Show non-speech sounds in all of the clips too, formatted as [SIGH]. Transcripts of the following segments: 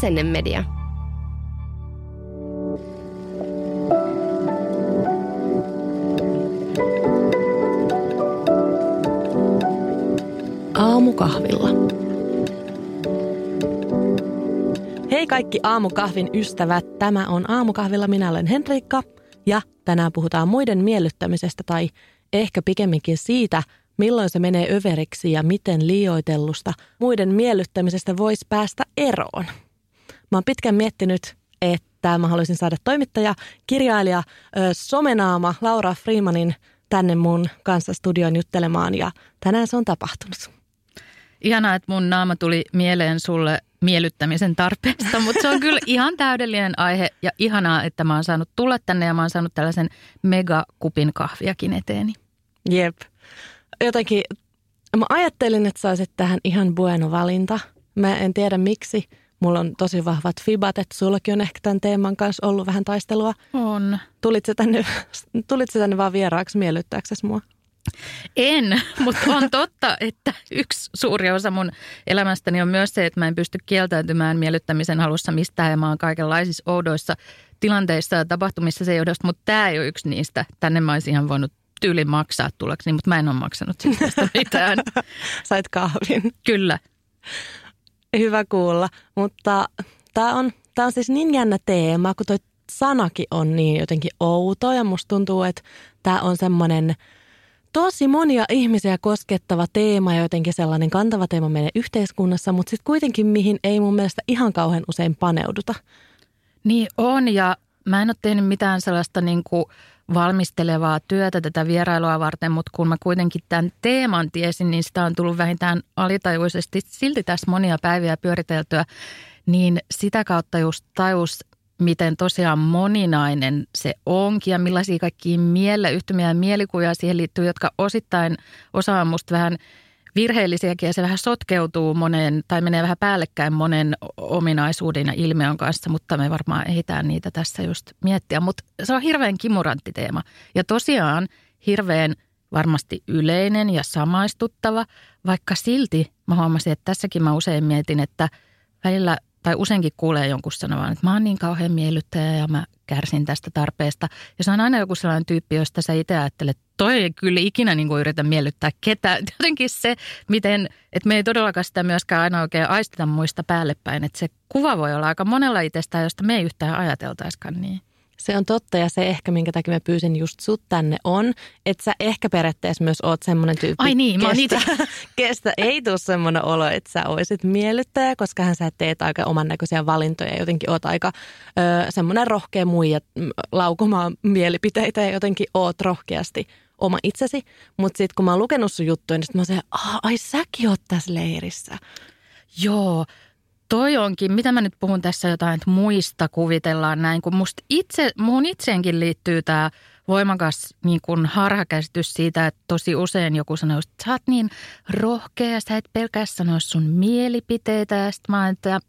Asennemedia. Aamukahvilla. Hei kaikki aamukahvin ystävät, tämä on Aamukahvilla, minä olen Henrikka ja tänään puhutaan muiden miellyttämisestä tai ehkä pikemminkin siitä, milloin se menee överiksi ja miten liioitellusta muiden miellyttämisestä voisi päästä eroon. Mä oon pitkään miettinyt, että mä haluaisin saada toimittaja, kirjailija, somenaama Laura Freemanin tänne mun kanssa studioon juttelemaan ja tänään se on tapahtunut. Ihanaa, että mun naama tuli mieleen sulle miellyttämisen tarpeesta, mutta se on kyllä [LAUGHS] ihan täydellinen aihe ja ihanaa, että mä oon saanut tulla tänne ja mä oon saanut tällaisen megakupin kahviakin eteeni. Jep. Jotenkin mä ajattelin, että saisit tähän ihan bueno valinta. Mä en tiedä miksi. Mulla on tosi vahvat fibat, että sullakin on ehkä tämän teeman kanssa ollut vähän taistelua. On. Tulit se tänne, [LAUGHS] tulit tänne vaan vieraaksi miellyttääksesi mua? En, [LAUGHS] mutta on totta, että yksi suuri osa mun elämästäni on myös se, että mä en pysty kieltäytymään miellyttämisen halussa mistään ja mä oon kaikenlaisissa oudoissa tilanteissa ja tapahtumissa se johdosta, mutta tämä ei ole yksi niistä. Tänne mä olisin ihan voinut tyyli maksaa tullakseni, mutta mä en ole maksanut siis tästä mitään. [LAUGHS] Sait kahvin. Kyllä. Hyvä kuulla, mutta tämä on, tää on siis niin jännä teema, kun toi sanakin on niin jotenkin outo ja musta tuntuu, että tämä on semmoinen tosi monia ihmisiä koskettava teema ja jotenkin sellainen kantava teema meidän yhteiskunnassa, mutta sitten kuitenkin mihin ei mun mielestä ihan kauhean usein paneuduta. Niin on ja mä en ole tehnyt mitään sellaista niin kuin valmistelevaa työtä tätä vierailua varten, mutta kun mä kuitenkin tämän teeman tiesin, niin sitä on tullut vähintään alitajuisesti silti tässä monia päiviä pyöriteltyä, niin sitä kautta just tajus, miten tosiaan moninainen se onkin ja millaisia kaikkia mieleyhtymiä ja mielikuvia siihen liittyy, jotka osittain osaa musta vähän virheellisiäkin ja se vähän sotkeutuu moneen tai menee vähän päällekkäin monen ominaisuuden ja ilmiön kanssa, mutta me varmaan ehditään niitä tässä just miettiä. Mutta se on hirveän kimurantti teema ja tosiaan hirveän varmasti yleinen ja samaistuttava, vaikka silti mä huomasin, että tässäkin mä usein mietin, että välillä tai useinkin kuulee jonkun sanovan, että mä oon niin kauhean miellyttäjä ja mä kärsin tästä tarpeesta. Ja se on aina joku sellainen tyyppi, josta sä itse ajattelet, toi ei kyllä ikinä niin kuin yritä miellyttää ketään. [LAUGHS] Jotenkin se, miten, että me ei todellakaan sitä myöskään aina oikein aisteta muista päälle päin. Että se kuva voi olla aika monella itsestään, josta me ei yhtään ajateltaiskaan niin. Se on totta ja se ehkä, minkä takia mä pyysin just sut tänne on, että sä ehkä periaatteessa myös oot semmoinen tyyppi. Ai niin, mä kestä, [LAUGHS] kestä ei tule semmoinen olo, että sä oisit miellyttäjä, koska hän sä teet aika oman näköisiä valintoja. Jotenkin oot aika ö, semmoinen rohkea muija laukumaan mielipiteitä ja jotenkin oot rohkeasti oma itsesi. Mutta sitten kun mä oon lukenut sun juttuja, niin sit mä oon ai säkin oot tässä leirissä. Joo, toi onkin, mitä mä nyt puhun tässä jotain, että muista kuvitellaan näin, kun musta itse, muun itseenkin liittyy tämä voimakas niin kun harhakäsitys siitä, että tosi usein joku sanoo, että sä oot niin rohkea, sä et pelkää sanoa sun mielipiteitä. Ja sitten mä että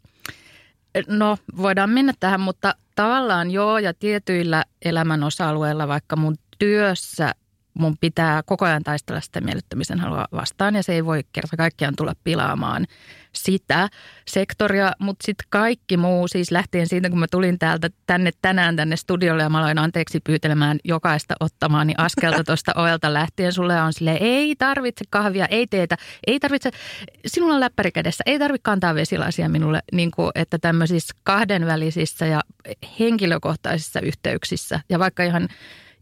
no voidaan mennä tähän, mutta tavallaan joo ja tietyillä elämän osa-alueilla, vaikka mun työssä mun pitää koko ajan taistella sitä miellyttämisen halua vastaan ja se ei voi kerta kaikkiaan tulla pilaamaan sitä sektoria, mutta sitten kaikki muu, siis lähtien siitä, kun mä tulin täältä tänne tänään tänne studiolle ja mä aloin anteeksi pyytelemään jokaista ottamaan niin askelta tuosta ovelta lähtien. Sulle on sille ei tarvitse kahvia, ei teetä, ei tarvitse, sinulla on läppäri kädessä, ei tarvitse kantaa vesilasia minulle, niin kuin, että tämmöisissä kahdenvälisissä ja henkilökohtaisissa yhteyksissä ja vaikka ihan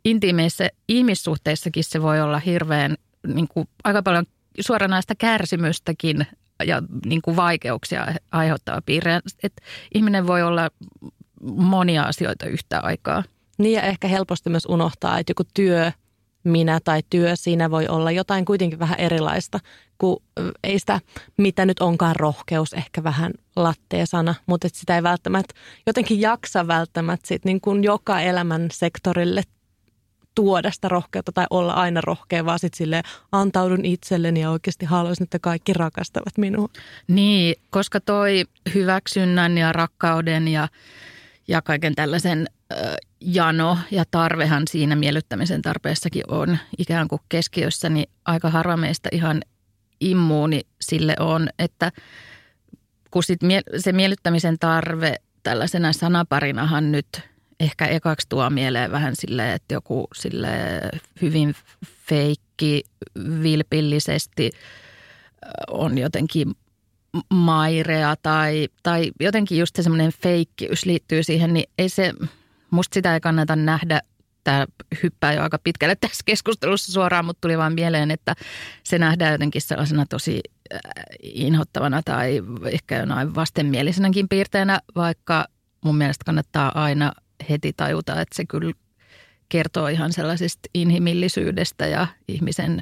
intiimeissä ihmissuhteissakin se voi olla hirveän niin kuin, aika paljon suoranaista kärsimystäkin ja niin kuin vaikeuksia aiheuttava piirre. Että ihminen voi olla monia asioita yhtä aikaa. Niin ja ehkä helposti myös unohtaa, että joku työ minä tai työ siinä voi olla jotain kuitenkin vähän erilaista, kun ei sitä, mitä nyt onkaan rohkeus, ehkä vähän latteesana, mutta sitä ei välttämättä jotenkin jaksa välttämättä sit niin kuin joka elämän sektorille tuoda sitä rohkeutta tai olla aina rohkea, vaan sitten silleen antaudun itselleni ja oikeasti haluaisin, että kaikki rakastavat minua. Niin, koska toi hyväksynnän ja rakkauden ja, ja kaiken tällaisen äh, jano ja tarvehan siinä miellyttämisen tarpeessakin on ikään kuin keskiössä, niin aika harva meistä ihan immuuni sille on, että kun sit se miellyttämisen tarve tällaisena sanaparinahan nyt ehkä ekaksi tuo mieleen vähän silleen, että joku sille hyvin feikki, vilpillisesti on jotenkin mairea tai, tai jotenkin just se semmoinen feikkiys liittyy siihen, niin ei se, musta sitä ei kannata nähdä tämä hyppää jo aika pitkälle tässä keskustelussa suoraan, mutta tuli vaan mieleen, että se nähdään jotenkin sellaisena tosi äh, inhottavana tai ehkä jonain vastenmielisenäkin piirteenä, vaikka mun mielestä kannattaa aina heti tajuta, että se kyllä kertoo ihan sellaisesta inhimillisyydestä ja ihmisen,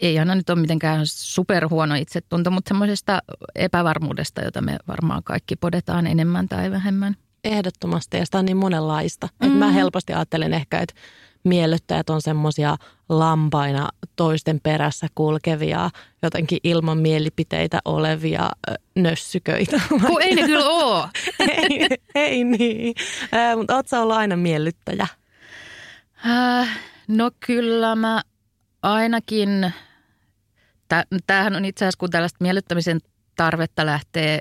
ei aina nyt ole mitenkään superhuono itsetunto, mutta semmoisesta epävarmuudesta, jota me varmaan kaikki podetaan enemmän tai vähemmän. Ehdottomasti ja sitä on niin monenlaista. Mm. Et mä mm. helposti ajattelen ehkä, että miellyttäjät on semmoisia lampaina toisten perässä kulkevia, jotenkin ilman mielipiteitä olevia nössyköitä. [LAUGHS] Kun ei ne kyllä ole. [LAUGHS] ei, ei niin. Äh, mutta ootko ollut aina miellyttäjä? Äh, no kyllä mä ainakin, tämähän on itse asiassa kun tällaista miellyttämisen tarvetta lähtee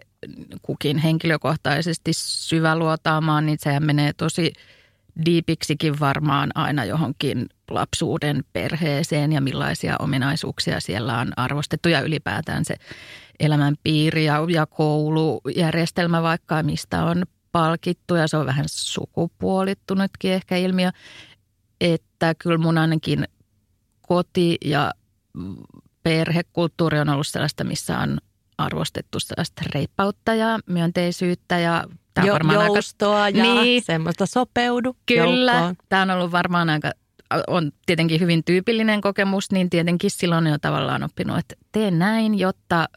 kukin henkilökohtaisesti syväluotaamaan, niin sehän menee tosi diipiksikin varmaan aina johonkin lapsuuden perheeseen ja millaisia ominaisuuksia siellä on arvostettu ja ylipäätään se elämänpiiri ja, ja koulujärjestelmä vaikka, mistä on palkittu ja se on vähän sukupuolittunutkin ehkä ilmiö, että kyllä mun ainakin koti ja perhekulttuuri on ollut sellaista, missä on arvostettu sellaista reippautta ja myönteisyyttä ja Tämä jo, varmaan joustoa aika, ja niin, semmoista sopeudu Kyllä, joukkoon. tämä on ollut varmaan aika, on tietenkin hyvin tyypillinen kokemus, niin tietenkin silloin jo tavallaan oppinut, että tee näin, jotta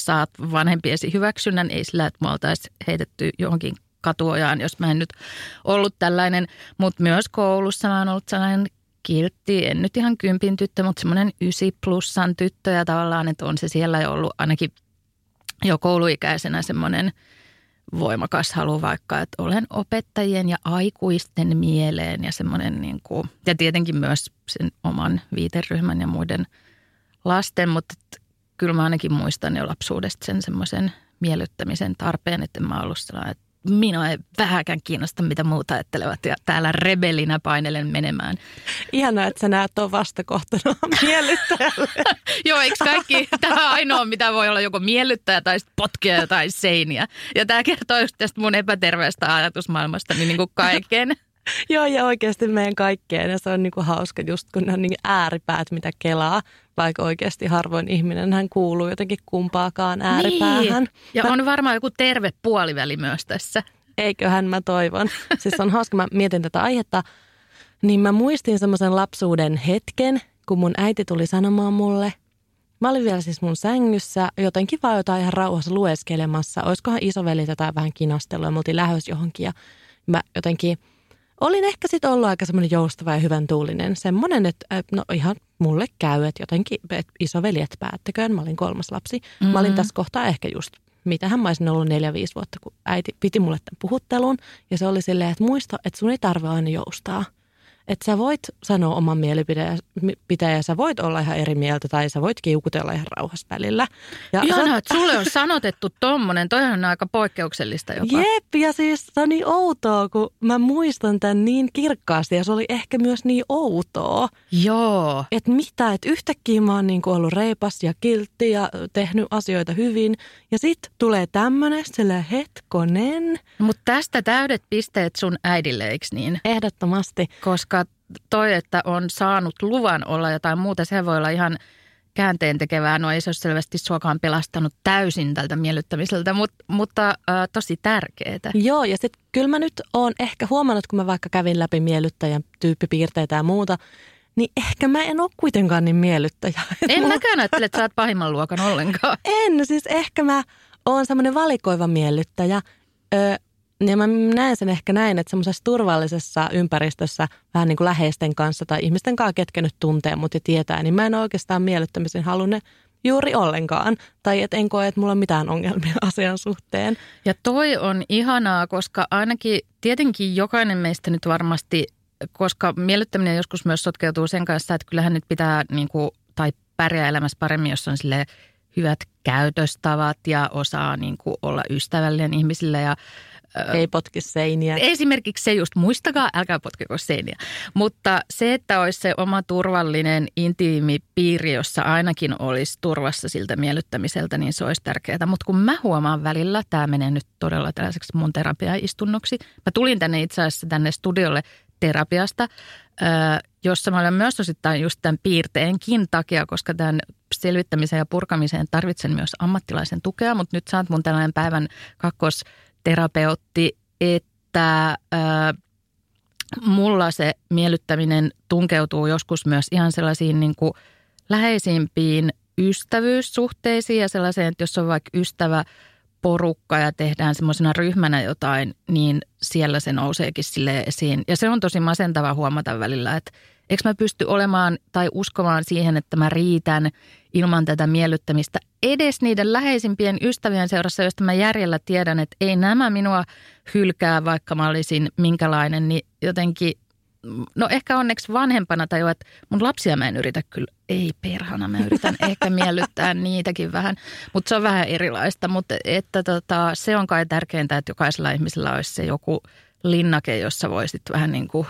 saat vanhempiesi hyväksynnän, ei sillä, että me oltaisiin heitetty johonkin katuojaan, jos mä en nyt ollut tällainen, mutta myös koulussa mä oon ollut sellainen kiltti, en nyt ihan kympin tyttö, mutta semmoinen ysi plussan tyttö. Ja tavallaan, että on se siellä jo ollut ainakin jo kouluikäisenä semmoinen voimakas halu vaikka, että olen opettajien ja aikuisten mieleen ja semmoinen niin kuin, ja tietenkin myös sen oman viiteryhmän ja muiden lasten, mutta kyllä mä ainakin muistan jo lapsuudesta sen semmoisen miellyttämisen tarpeen, että mä ollut sellainen, että minua ei vähäkään kiinnosta, mitä muuta ajattelevat ja täällä rebelinä painelen menemään. Ihanaa, että sä näet tuon vastakohtana [LAUGHS] miellyttäjälle. [LAUGHS] Joo, eikö kaikki, tämä ainoa, mitä voi olla joko miellyttäjä tai potkia tai seiniä. Ja tämä kertoo just tästä mun epäterveestä ajatusmaailmasta niin, niin kuin kaiken. [LAUGHS] Joo, ja oikeasti meidän kaikkeen. Ja se on niinku hauska just, kun ne on niin ääripäät, mitä kelaa. Vaikka oikeasti harvoin ihminen hän kuuluu jotenkin kumpaakaan ääripäähän. Niin. Ja mä... on varmaan joku terve puoliväli myös tässä. Eiköhän mä toivon. [LAUGHS] Siis on hauska, mä mietin tätä aihetta. Niin mä muistin semmoisen lapsuuden hetken, kun mun äiti tuli sanomaan mulle. Mä olin vielä siis mun sängyssä, jotenkin vaan jotain ihan rauhassa lueskelemassa. Olisikohan isoveli tätä vähän kinastelua ja me oltiin lähös johonkin. Ja mä jotenkin – olin ehkä sitten ollut aika semmoinen joustava ja hyvän tuulinen. Semmoinen, että no ihan mulle käy, että jotenkin että isoveljet päättäköön. Mä olin kolmas lapsi. Mm-hmm. Mä olin mm-hmm. tässä kohtaa ehkä just, mitähän mä olisin ollut neljä-viisi vuotta, kun äiti piti mulle tämän puhuttelun. Ja se oli silleen, että muista, että sun ei tarvitse aina joustaa että sä voit sanoa oman mielipiteen ja sä voit olla ihan eri mieltä tai sä voit kiukutella ihan rauhassa välillä. Ja Ihanaa, sä... että sulle on sanotettu tommonen. Toihan on aika poikkeuksellista jopa. Jep, ja siis se on niin outoa, kun mä muistan tämän niin kirkkaasti ja se oli ehkä myös niin outoa. Joo. Että mitä, että yhtäkkiä mä oon niin ollut reipas ja kiltti ja tehnyt asioita hyvin. Ja sitten tulee tämmöinen, sillä hetkonen. Mutta tästä täydet pisteet sun äidille, eikö niin? Ehdottomasti. Koska koska toi, että on saanut luvan olla jotain muuta, se voi olla ihan käänteen tekevää. No ei se ole selvästi suokaan pelastanut täysin tältä miellyttämiseltä, mutta, mutta äh, tosi tärkeää. Joo, ja sitten kyllä mä nyt oon ehkä huomannut, kun mä vaikka kävin läpi miellyttäjän tyyppipiirteitä ja muuta, niin ehkä mä en ole kuitenkaan niin miellyttäjä. [LAUGHS] En mulla... mäkään ajattele, että sä oot pahimman luokan ollenkaan. En, siis ehkä mä oon semmoinen valikoiva miellyttäjä. Ö, ja mä näen sen ehkä näin, että semmoisessa turvallisessa ympäristössä vähän niin kuin läheisten kanssa tai ihmisten kanssa, ketkä nyt tuntee mut ja tietää, niin mä en oikeastaan miellyttämisen halunne juuri ollenkaan. Tai et en koe, että mulla on mitään ongelmia [LAUGHS] asian suhteen. Ja toi on ihanaa, koska ainakin tietenkin jokainen meistä nyt varmasti, koska miellyttäminen joskus myös sotkeutuu sen kanssa, että kyllähän nyt pitää niin kuin, tai pärjää elämässä paremmin, jos on sille hyvät käytöstavat ja osaa niin kuin olla ystävällinen ihmisille ja ei potki seiniä. Esimerkiksi se just, muistakaa, älkää potkiko seiniä. Mutta se, että olisi se oma turvallinen, intiimi piiri, jossa ainakin olisi turvassa siltä miellyttämiseltä, niin se olisi tärkeää. Mutta kun mä huomaan välillä, tämä menee nyt todella tällaiseksi mun terapiaistunnoksi. Mä tulin tänne itse asiassa tänne studiolle terapiasta, jossa mä olen myös osittain just tämän piirteenkin takia, koska tämän selvittämiseen ja purkamiseen tarvitsen myös ammattilaisen tukea, mutta nyt saat mun tällainen päivän kakkos terapeutti, että äh, mulla se miellyttäminen tunkeutuu joskus myös ihan sellaisiin niin kuin läheisimpiin ystävyyssuhteisiin ja sellaiseen, että jos on vaikka ystävä porukka ja tehdään semmoisena ryhmänä jotain, niin siellä se nouseekin sille esiin. Ja se on tosi masentava huomata välillä, että eikö mä pysty olemaan tai uskomaan siihen, että mä riitän ilman tätä miellyttämistä edes niiden läheisimpien ystävien seurassa, joista mä järjellä tiedän, että ei nämä minua hylkää, vaikka mä olisin minkälainen, niin jotenkin no ehkä onneksi vanhempana tai että mun lapsia mä en yritä kyllä, ei perhana, mä yritän [LAUGHS] ehkä miellyttää niitäkin vähän, mutta se on vähän erilaista, mutta että tota, se on kai tärkeintä, että jokaisella ihmisellä olisi se joku linnake, jossa voisit vähän niin kuin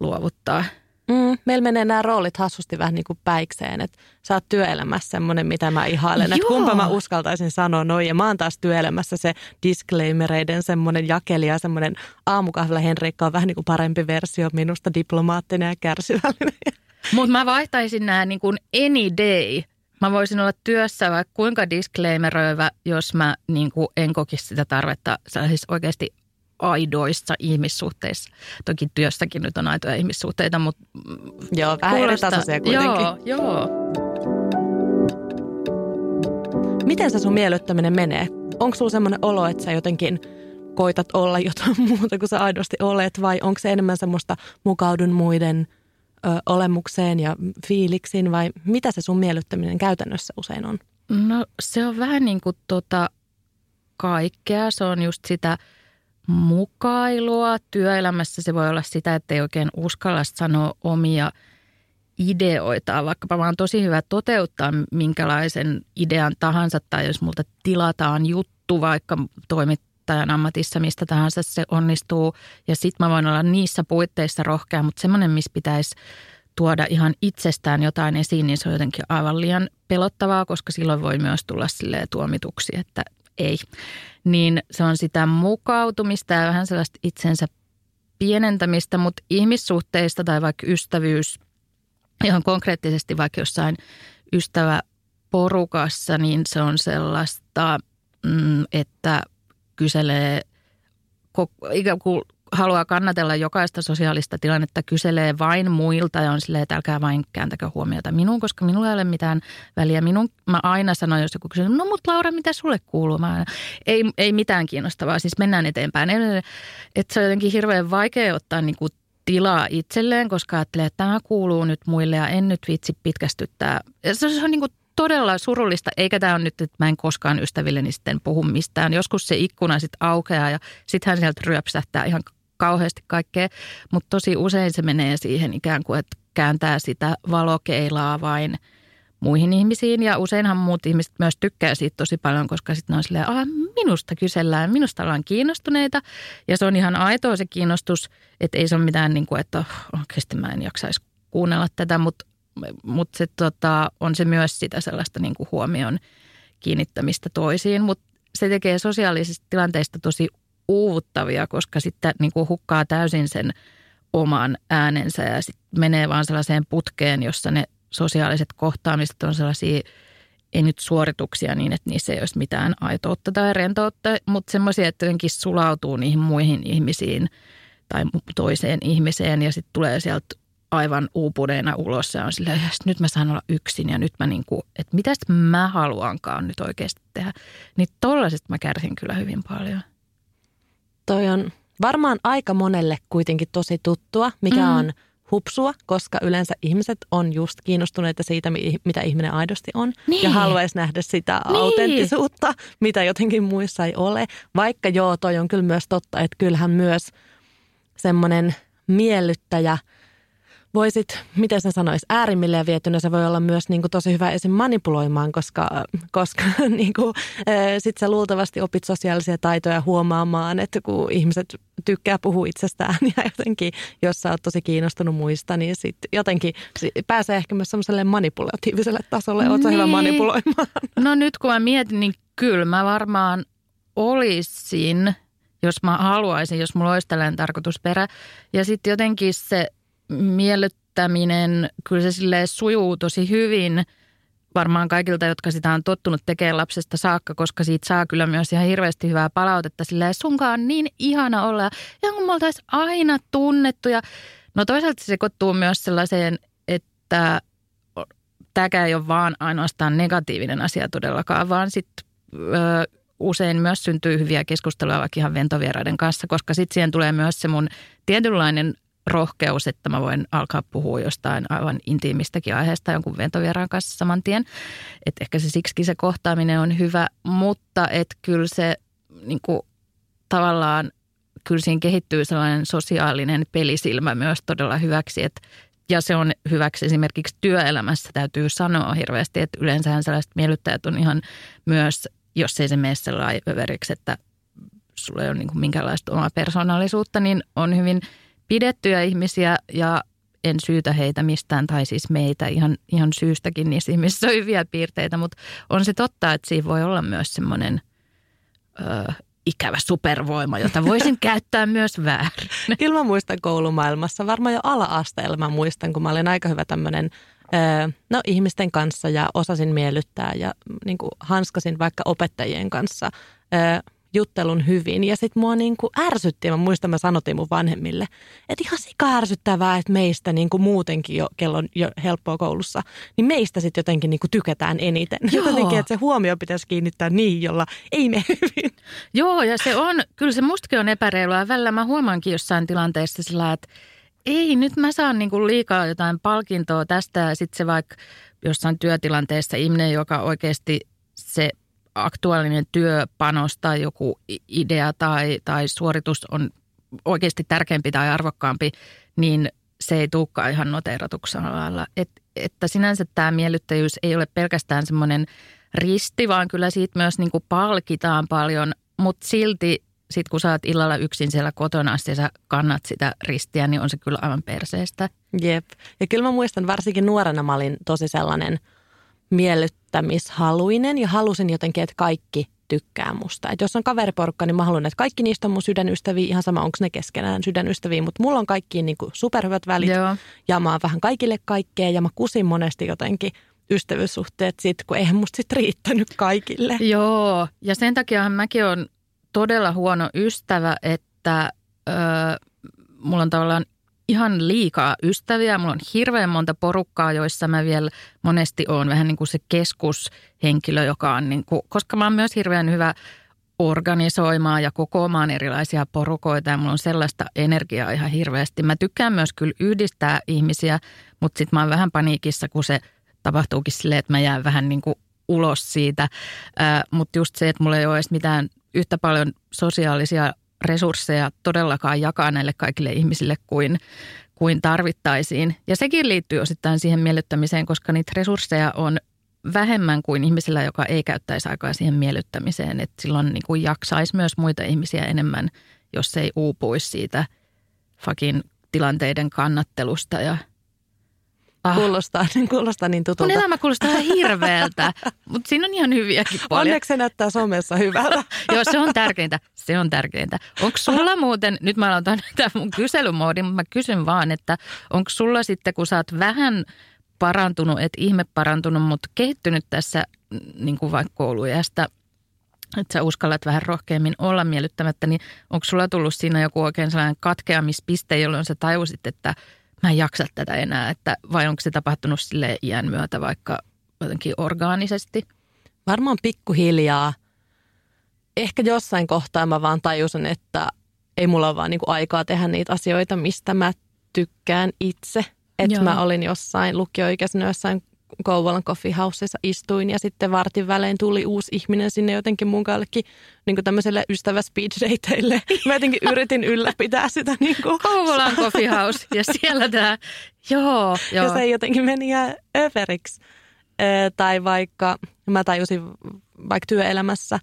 luovuttaa – Mm, meillä menee nämä roolit hassusti vähän niin kuin päikseen, että sä oot työelämässä semmoinen, mitä mä ihailen, että kumpa mä uskaltaisin sanoa noin. Ja mä oon taas työelämässä se disclaimereiden semmoinen jakelija, semmoinen aamukahvilla Henrikka on vähän niin kuin parempi versio minusta, diplomaattinen ja kärsivällinen. [LAUGHS] Mutta mä vaihtaisin nämä niin kuin any day. Mä voisin olla työssä vaikka kuinka disclaimeröivä, jos mä niin kuin en kokisi sitä tarvetta siis oikeasti aidoissa ihmissuhteissa. Toki työssäkin nyt on aitoja ihmissuhteita, mutta... Joo, vähän eri tasoisia kuitenkin. Joo, joo. Miten se sun miellyttäminen menee? Onko sulla semmoinen olo, että sä jotenkin koitat olla jotain [LAUGHS] muuta kuin sä aidosti olet, vai onko se enemmän semmoista mukaudun muiden ö, olemukseen ja fiiliksiin, vai mitä se sun miellyttäminen käytännössä usein on? No se on vähän niin kuin tota kaikkea. Se on just sitä mukailua. Työelämässä se voi olla sitä, että ei oikein uskalla sanoa omia ideoita, vaikkapa vaan tosi hyvä toteuttaa minkälaisen idean tahansa tai jos multa tilataan juttu vaikka toimittajan ammatissa, mistä tahansa se onnistuu ja sitten mä voin olla niissä puitteissa rohkea, mutta semmoinen, missä pitäisi tuoda ihan itsestään jotain esiin, niin se on jotenkin aivan liian pelottavaa, koska silloin voi myös tulla tuomituksi, että ei. Niin se on sitä mukautumista ja vähän sellaista itsensä pienentämistä, mutta ihmissuhteista tai vaikka ystävyys, ihan konkreettisesti vaikka jossain ystäväporukassa, niin se on sellaista, mm, että kyselee haluaa kannatella jokaista sosiaalista tilannetta, kyselee vain muilta ja on silleen, että älkää vain kääntäkö huomiota minuun, koska minulla ei ole mitään väliä. Minun, mä aina sanon, jos joku kysyy, no mutta Laura, mitä sulle kuuluu? Mä, ei, ei mitään kiinnostavaa, siis mennään eteenpäin. Että se on jotenkin hirveän vaikea ottaa niin kuin tilaa itselleen, koska ajattelee, että tämä kuuluu nyt muille ja en nyt vitsi pitkästyttää. Ja se on niin kuin todella surullista, eikä tämä ole nyt, että mä en koskaan ystävilleni sitten puhu mistään. Joskus se ikkuna sitten aukeaa ja sitten hän sieltä ryöpsähtää ihan kauheasti kaikkea, mutta tosi usein se menee siihen ikään kuin, että kääntää sitä valokeilaa vain muihin ihmisiin. Ja useinhan muut ihmiset myös tykkää siitä tosi paljon, koska sitten on silleen, ah, minusta kysellään, minusta ollaan kiinnostuneita. Ja se on ihan aitoa se kiinnostus, että ei se ole mitään niin kuin, että oh, oikeasti mä en jaksaisi kuunnella tätä, mutta mut se tota, on se myös sitä sellaista niin kuin huomion kiinnittämistä toisiin. Mutta se tekee sosiaalisista tilanteista tosi uuvuttavia, koska sitten niin kuin hukkaa täysin sen oman äänensä ja sitten menee vaan sellaiseen putkeen, jossa ne sosiaaliset kohtaamiset on sellaisia, ei nyt suorituksia niin, että niissä ei olisi mitään aitoutta tai rentoutta, mutta semmoisia, että jotenkin sulautuu niihin muihin ihmisiin tai toiseen ihmiseen ja sitten tulee sieltä aivan uupuneena ulos ja on silleen, että nyt mä saan olla yksin ja nyt mä niin kuin, että mitä mä haluankaan nyt oikeasti tehdä. Niin tollaisesta mä kärsin kyllä hyvin paljon. Toi on varmaan aika monelle kuitenkin tosi tuttua, mikä mm. on hupsua, koska yleensä ihmiset on just kiinnostuneita siitä, mitä ihminen aidosti on. Niin. Ja haluaisi nähdä sitä niin. autenttisuutta, mitä jotenkin muissa ei ole. Vaikka joo, toi on kyllä myös totta, että kyllähän myös semmoinen miellyttäjä voisit, miten sä sanois, äärimmilleen vietynä se voi olla myös niin kuin tosi hyvä esim. manipuloimaan, koska, koska [LAUGHS] niin kuin, sit sä luultavasti opit sosiaalisia taitoja huomaamaan, että kun ihmiset tykkää puhua itsestään [LAUGHS] ja jotenkin, jos sä oot tosi kiinnostunut muista, niin sit jotenkin pääsee ehkä myös semmoiselle manipulatiiviselle tasolle. Oot niin. hyvä manipuloimaan? [LAUGHS] No nyt kun mä mietin, niin kyllä mä varmaan olisin, jos mä haluaisin, jos mulla olisi tällainen tarkoitusperä. Ja sitten jotenkin se miellyttäminen, kyllä se sille sujuu tosi hyvin varmaan kaikilta, jotka sitä on tottunut tekemään lapsesta saakka, koska siitä saa kyllä myös ihan hirveästi hyvää palautetta. Silleen sunkaan on niin ihana olla ja kun me oltaisiin aina tunnettu. Ja no toisaalta se sekoittuu myös sellaiseen, että tämäkään ei ole vaan ainoastaan negatiivinen asia todellakaan, vaan sitten usein myös syntyy hyviä keskusteluja vaikka ihan ventovieraiden kanssa, koska sitten siihen tulee myös se mun tietynlainen rohkeus, että mä voin alkaa puhua jostain aivan intiimistäkin aiheesta jonkun ventovieraan kanssa saman tien. Että ehkä se siksikin se kohtaaminen on hyvä, mutta että kyllä se niin kuin, tavallaan, kyllä siinä kehittyy sellainen sosiaalinen pelisilmä myös todella hyväksi, että ja se on hyväksi esimerkiksi työelämässä, täytyy sanoa hirveästi, että yleensähän sellaiset miellyttäjät on ihan myös, jos ei se mene sellainen överiksi, että sulla ei ole niin kuin minkäänlaista omaa persoonallisuutta, niin on hyvin – pidettyjä ihmisiä ja en syytä heitä mistään, tai siis meitä ihan, ihan syystäkin niissä ihmisissä on hyviä piirteitä, mutta on se totta, että siinä voi olla myös semmoinen ikävä supervoima, jota voisin [LAUGHS] käyttää myös väärin. [LAUGHS] Kyllä mä muistan koulumaailmassa, varmaan jo ala-asteella mä muistan, kun mä olin aika hyvä tämmöinen no, ihmisten kanssa ja osasin miellyttää ja niin hanskasin vaikka opettajien kanssa juttelun hyvin. Ja sitten mua niin kuin ärsytti, mä muistan, mä sanotin mun vanhemmille, että ihan sika ärsyttävää, että meistä niin kuin muutenkin jo, kello on jo helppoa koulussa, niin meistä sitten jotenkin niin kuin tykätään eniten. [LAUGHS] Joo. Jotenkin, että se huomio pitäisi kiinnittää niin, jolla ei mene hyvin. Joo, ja se on, kyllä se mustakin on epäreilua. Välillä mä huomaankin jossain tilanteessa sillä, että ei, nyt mä saan niin kuin liikaa jotain palkintoa tästä ja sitten se vaikka jossain työtilanteessa ihminen, joka oikeasti se aktuaalinen työpanos tai joku idea tai, tai suoritus on oikeasti tärkeämpi tai arvokkaampi, niin se ei tulekaan ihan noteeratuksella lailla. Et, että sinänsä tämä miellyttäjyys ei ole pelkästään semmoinen risti, vaan kyllä siitä myös niin kuin palkitaan paljon, mutta silti sitten kun sä oot illalla yksin siellä kotona ja sä kannat sitä ristiä, niin on se kyllä aivan perseestä. Jep. Ja kyllä mä muistan, varsinkin nuorena mä olin tosi sellainen – miellyttämishaluinen ja halusin jotenkin, että kaikki tykkää musta. Et jos on kaveriporukka, niin mä haluan, että kaikki niistä on mun sydänystäviä, ihan sama onko ne keskenään sydänystäviä, mutta mulla on kaikkiin niin superhyvät välit Joo. ja mä oon vähän kaikille kaikkea ja mä kusin monesti jotenkin ystävyyssuhteet sit, kun eihän musta sit riittänyt kaikille. Joo, ja sen takia mäkin on todella huono ystävä, että öö, mulla on tavallaan ihan liikaa ystäviä. Mulla on hirveän monta porukkaa, joissa mä vielä monesti oon vähän niin kuin se keskushenkilö, joka on niin kuin, koska mä oon myös hirveän hyvä organisoimaan ja kokoamaan erilaisia porukoita ja mulla on sellaista energiaa ihan hirveästi. Mä tykkään myös kyllä yhdistää ihmisiä, mutta sitten mä oon vähän paniikissa, kun se tapahtuukin silleen, että mä jään vähän niin kuin ulos siitä. Mutta just se, että mulla ei ole edes mitään yhtä paljon sosiaalisia resursseja todellakaan jakaa näille kaikille ihmisille kuin, kuin tarvittaisiin. Ja sekin liittyy osittain siihen miellyttämiseen, koska niitä resursseja on vähemmän kuin ihmisillä, joka ei käyttäisi aikaa siihen miellyttämiseen. Että silloin niin kuin jaksaisi myös muita ihmisiä enemmän, jos ei uupuisi siitä fakin tilanteiden kannattelusta ja Ah. Kuulostaa, niin, [LAUGHS] kuulostaa niin tutulta. Mun elämä kuulostaa ihan hirveältä, [LAUGHS] mutta siinä on ihan hyviäkin puolia. Onneksi se näyttää somessa hyvältä. [LAUGHS] Joo, se on tärkeintä. Se on tärkeintä. Onko sulla muuten, nyt mä aloitan tämä mun kyselymoodi, mutta mä kysyn vaan, että onko sulla sitten, kun sä oot vähän parantunut, et ihme parantunut, mutta kehittynyt tässä niin kuin vaikka koulujasta, että sä uskallat vähän rohkeammin olla miellyttämättä, niin onko sulla tullut siinä joku oikein sellainen katkeamispiste, jolloin sä tajusit, että – mä en jaksa tätä enää, että vai onko se tapahtunut sille iän myötä vaikka jotenkin orgaanisesti? Varmaan pikkuhiljaa. Ehkä jossain kohtaa mä vaan tajusin, että ei mulla ole vaan niinku aikaa tehdä niitä asioita, mistä mä tykkään itse. Että mä olin jossain lukioikäisenä jossain Kouvolan Coffee Houseissa istuin ja sitten vartin välein tuli uusi ihminen sinne jotenkin mun kallekin niin kuin tämmöiselle ystävä speed dateille. [LAUGHS] Mä jotenkin yritin ylläpitää sitä niin kuin. Kouvolan Coffee House ja siellä tämä, joo, joo. Ja se jotenkin meni ihan överiksi. Tai vaikka mä tajusin vaikka työelämässä,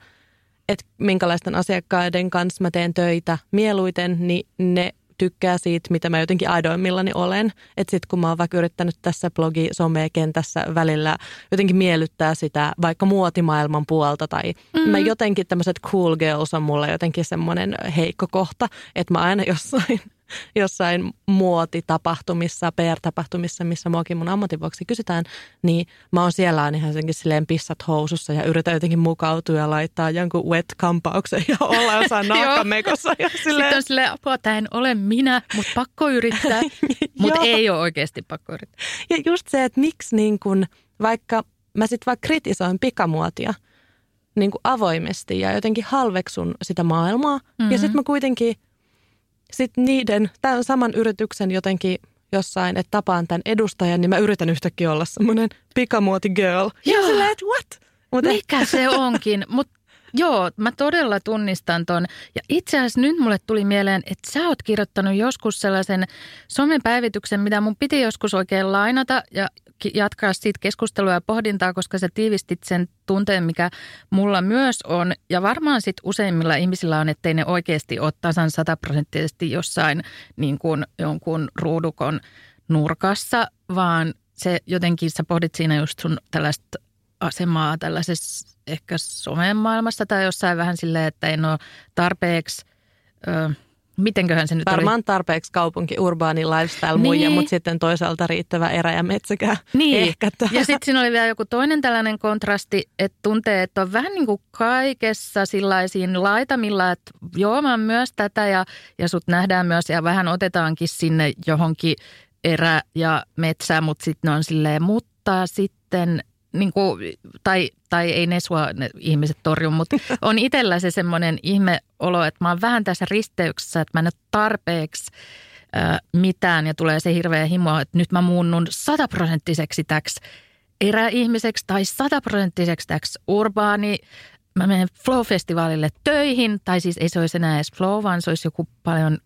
että minkälaisten asiakkaiden kanssa mä teen töitä mieluiten, niin ne tykkää siitä, mitä mä jotenkin aidoimmillani olen. Että sitten kun mä oon vaikka yrittänyt tässä blogi kentässä välillä jotenkin miellyttää sitä vaikka muotimaailman puolta tai mm-hmm. mä jotenkin tämmöiset cool girls on mulle jotenkin semmoinen heikko kohta, että mä aina [LAUGHS] jossain [LAUGHS] jossain muotitapahtumissa, PR-tapahtumissa, missä muakin mun ammatin vuoksi kysytään, niin mä oon siellä on ihan jotenkin silleen pissat housussa ja yritän jotenkin mukautua ja laittaa jonkun wet-kampauksen ja olla jossain [LAUGHS] naakkamekossa. ja silleen... Sitten on silleen, apua, tämä en ole minä, mutta pakko yrittää, [LAUGHS] mutta ei ole oikeasti pakko yrittää. Ja just se, että miksi niin kun, vaikka mä sitten vaikka kritisoin pikamuotia, niin kuin avoimesti ja jotenkin halveksun sitä maailmaa. Mm-hmm. Ja sitten mä kuitenkin sitten niiden, tämän saman yrityksen jotenkin jossain, että tapaan tämän edustajan, niin mä yritän yhtäkkiä olla semmoinen pikamuoti girl. Ja silleen, että what? Mutta Mikä se onkin? Mutta Joo, mä todella tunnistan ton. Ja itse asiassa nyt mulle tuli mieleen, että sä oot kirjoittanut joskus sellaisen somen päivityksen, mitä mun piti joskus oikein lainata ja jatkaa siitä keskustelua ja pohdintaa, koska sä tiivistit sen tunteen, mikä mulla myös on. Ja varmaan sit useimmilla ihmisillä on, ettei ne oikeasti ole tasan sataprosenttisesti jossain niin kuin jonkun ruudukon nurkassa, vaan se jotenkin sä pohdit siinä just sun tällaista asemaa tällaisessa ehkä somen maailmassa tai jossain vähän silleen, että en ole tarpeeksi... Ö, mitenköhän se nyt Varmaan oli? tarpeeksi kaupunki, urbaani lifestyle muija, niin. mutta sitten toisaalta riittävä erä ja metsäkää niin. ehkä. Ja sitten siinä oli vielä joku toinen tällainen kontrasti, että tuntee, että on vähän niin kuin kaikessa sillaisiin laitamilla, että joo mä myös tätä ja, ja sut nähdään myös ja vähän otetaankin sinne johonkin erä ja metsä, mutta sitten on silleen, mutta sitten niin kuin, tai, tai ei ne sua ne ihmiset torju, mutta [LAUGHS] on itsellä se semmoinen ihmeolo, että mä oon vähän tässä risteyksessä, että mä en ole tarpeeksi äh, mitään ja tulee se hirveä himo, että nyt mä muunnun sataprosenttiseksi täksi eräihmiseksi tai sataprosenttiseksi täksi urbaani mä menen Flow-festivaalille töihin, tai siis ei se olisi enää edes Flow, vaan se olisi joku paljon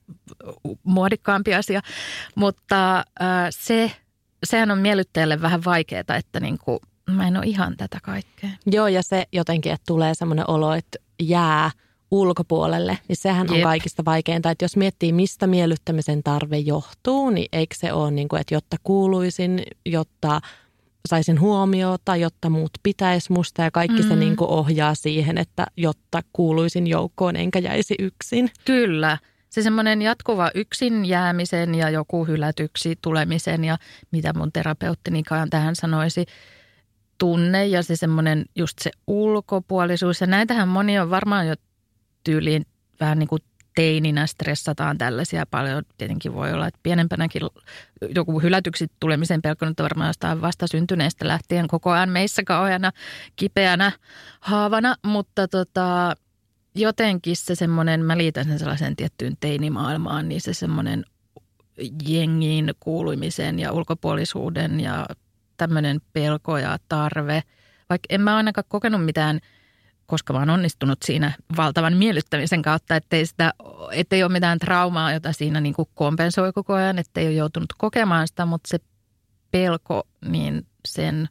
muodikkaampi asia. Mutta äh, se, sehän on miellyttäjälle vähän vaikeaa, että niin kuin mä en ole ihan tätä kaikkea. Joo, ja se jotenkin, että tulee semmoinen olo, että jää ulkopuolelle, niin sehän Jep. on kaikista vaikeinta. Että jos miettii, mistä miellyttämisen tarve johtuu, niin eikö se ole niin kuin, että jotta kuuluisin, jotta saisin huomiota, jotta muut pitäisi musta ja kaikki mm. se niin kuin ohjaa siihen, että jotta kuuluisin joukkoon enkä jäisi yksin. Kyllä. Se semmoinen jatkuva yksin jäämisen ja joku hylätyksi tulemisen ja mitä mun terapeuttinikaan tähän sanoisi – tunne ja se semmoinen just se ulkopuolisuus. Ja näitähän moni on varmaan jo tyyliin vähän niin kuin teininä stressataan tällaisia paljon. Tietenkin voi olla, että pienempänäkin joku hylätyksi tulemisen pelko nyt varmaan jostain vasta syntyneestä lähtien koko ajan meissä kauheana kipeänä haavana. Mutta tota, jotenkin se semmoinen, mä liitän sen sellaiseen tiettyyn teinimaailmaan, niin se semmoinen jengiin kuulumisen ja ulkopuolisuuden ja tämmöinen pelko ja tarve, vaikka en mä ainakaan kokenut mitään, koska oon onnistunut siinä valtavan miellyttämisen kautta, ettei, sitä, ettei ole mitään traumaa, jota siinä niin kuin kompensoi koko ajan, ettei ole joutunut kokemaan sitä, mutta se pelko, niin sen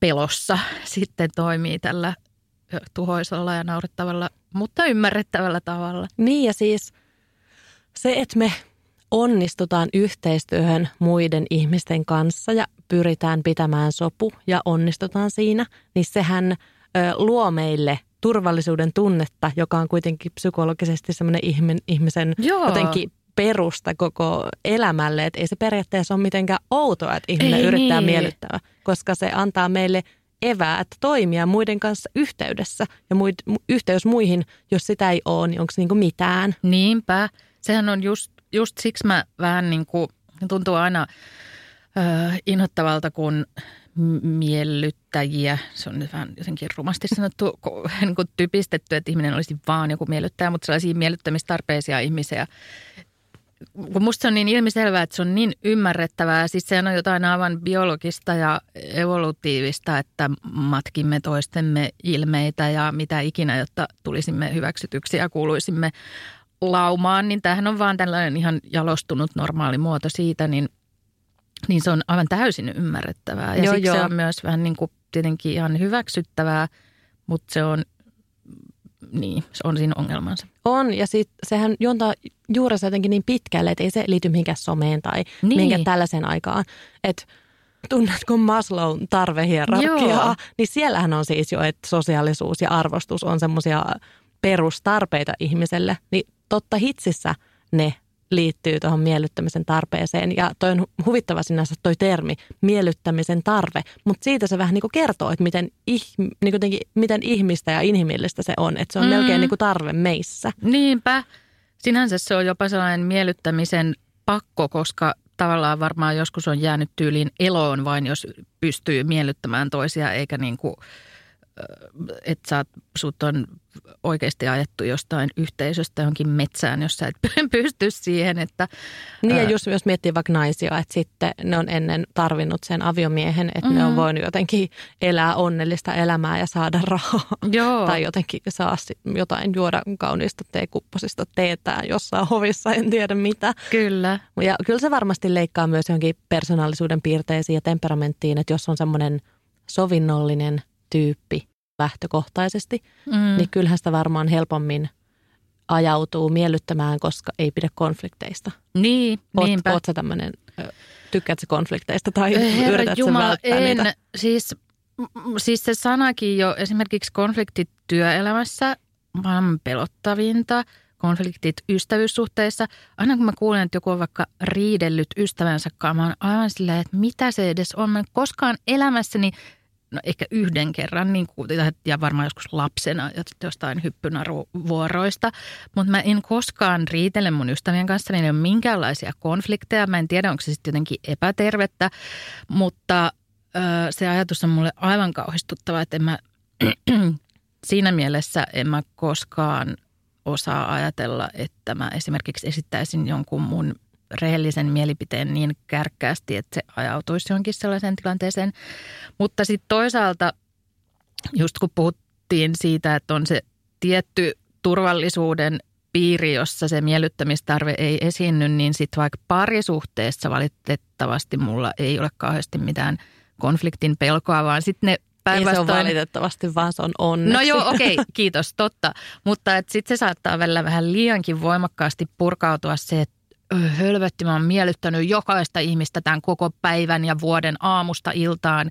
pelossa [LAUGHS] sitten toimii tällä tuhoisella ja naurettavalla, mutta ymmärrettävällä tavalla. Niin ja siis se, että me onnistutaan yhteistyöhön muiden ihmisten kanssa ja pyritään pitämään sopu ja onnistutaan siinä, niin sehän ö, luo meille turvallisuuden tunnetta, joka on kuitenkin psykologisesti semmoinen ihmisen Joo. jotenkin perusta koko elämälle. Että ei se periaatteessa ole mitenkään outoa, että ihminen ei yrittää niin. miellyttää, koska se antaa meille eväät toimia muiden kanssa yhteydessä ja muid, yhteys muihin, jos sitä ei ole, niin onko se niin mitään? Niinpä. Sehän on just just siksi mä vähän niin kuin, tuntuu aina äh, inhottavalta, kun miellyttäjiä, se on nyt vähän jotenkin rumasti sanottu, [LAUGHS] niin kuin typistetty, että ihminen olisi vaan joku miellyttäjä, mutta sellaisia miellyttämistarpeisia ihmisiä kun musta se on niin ilmiselvää, että se on niin ymmärrettävää. Siis sehän on jotain aivan biologista ja evolutiivista, että matkimme toistemme ilmeitä ja mitä ikinä, jotta tulisimme hyväksytyksi ja kuuluisimme laumaan. Niin tämähän on vaan tällainen ihan jalostunut normaali muoto siitä, niin, niin se on aivan täysin ymmärrettävää. Ja joo, siksi joo. se on myös vähän niin kuin tietenkin ihan hyväksyttävää, mutta se on niin, se on siinä ongelmansa. On, ja sit, sehän juontaa juurensa jotenkin niin pitkälle, että ei se liity mihinkään someen tai niin. mihinkään tällaiseen aikaan. Että tunnetko Maslown tarvehierarkiaa, niin siellähän on siis jo, että sosiaalisuus ja arvostus on semmoisia perustarpeita ihmiselle. Niin totta hitsissä ne liittyy tuohon miellyttämisen tarpeeseen. Ja toi on huvittava sinänsä toi termi, miellyttämisen tarve. Mutta siitä se vähän niin kuin kertoo, että miten, ihm, niin kuin miten ihmistä ja inhimillistä se on. Että se on mm. melkein niin kuin tarve meissä. Niinpä. Sinänsä se on jopa sellainen miellyttämisen pakko, koska tavallaan varmaan joskus on jäänyt tyyliin eloon vain, jos pystyy miellyttämään toisia, eikä niin kuin – että sä, sut on oikeasti ajettu jostain yhteisöstä johonkin metsään, jos sä et [LAUGHS] pysty siihen. Että, niin ja just jos miettii vaikka naisia, että sitten ne on ennen tarvinnut sen aviomiehen, että mm-hmm. ne on mm. voinut jotenkin elää onnellista elämää ja saada rahaa. Joo. tai jotenkin saa jotain juoda kauniista teekupposista teetään jossain hovissa, en tiedä mitä. Kyllä. Ja kyllä se varmasti leikkaa myös johonkin persoonallisuuden piirteisiin ja temperamenttiin, että jos on semmoinen sovinnollinen – tyyppi lähtökohtaisesti, mm. niin kyllähän sitä varmaan helpommin ajautuu miellyttämään, koska ei pidä konflikteista. Niin, Oot, niinpä. Oot sä tämmöinen, tykkäätkö konflikteista tai Herra yrität Jumala, välttää en. niitä? Siis, siis se sanakin jo esimerkiksi konfliktit työelämässä maailman pelottavinta, konfliktit ystävyyssuhteissa. Aina kun mä kuulen, että joku on vaikka riidellyt ystävänsä kanssa, mä oon aivan silleen, että mitä se edes on. Mä en koskaan elämässäni no ehkä yhden kerran, niin kuin, ja varmaan joskus lapsena jostain hyppynaruvuoroista. Mutta mä en koskaan riitele mun ystävien kanssa, niin ei ole minkäänlaisia konflikteja. Mä en tiedä, onko se sitten jotenkin epätervettä, mutta ö, se ajatus on mulle aivan kauhistuttava, että en mä, [CLEARS THROAT] siinä mielessä en mä koskaan osaa ajatella, että mä esimerkiksi esittäisin jonkun mun rehellisen mielipiteen niin kärkkäästi, että se ajautuisi johonkin sellaiseen tilanteeseen. Mutta sitten toisaalta, just kun puhuttiin siitä, että on se tietty turvallisuuden piiri, jossa se miellyttämistarve ei esiinny, niin sitten vaikka parisuhteessa valitettavasti mulla ei ole kauheasti mitään konfliktin pelkoa, vaan sitten ne päinvastoin. Ei se on valitettavasti, vaan se on onneksi. No joo, okei, okay, kiitos, totta. Mutta sitten se saattaa välillä vähän liiankin voimakkaasti purkautua se, että hölvetti, mä oon miellyttänyt jokaista ihmistä tämän koko päivän ja vuoden aamusta iltaan,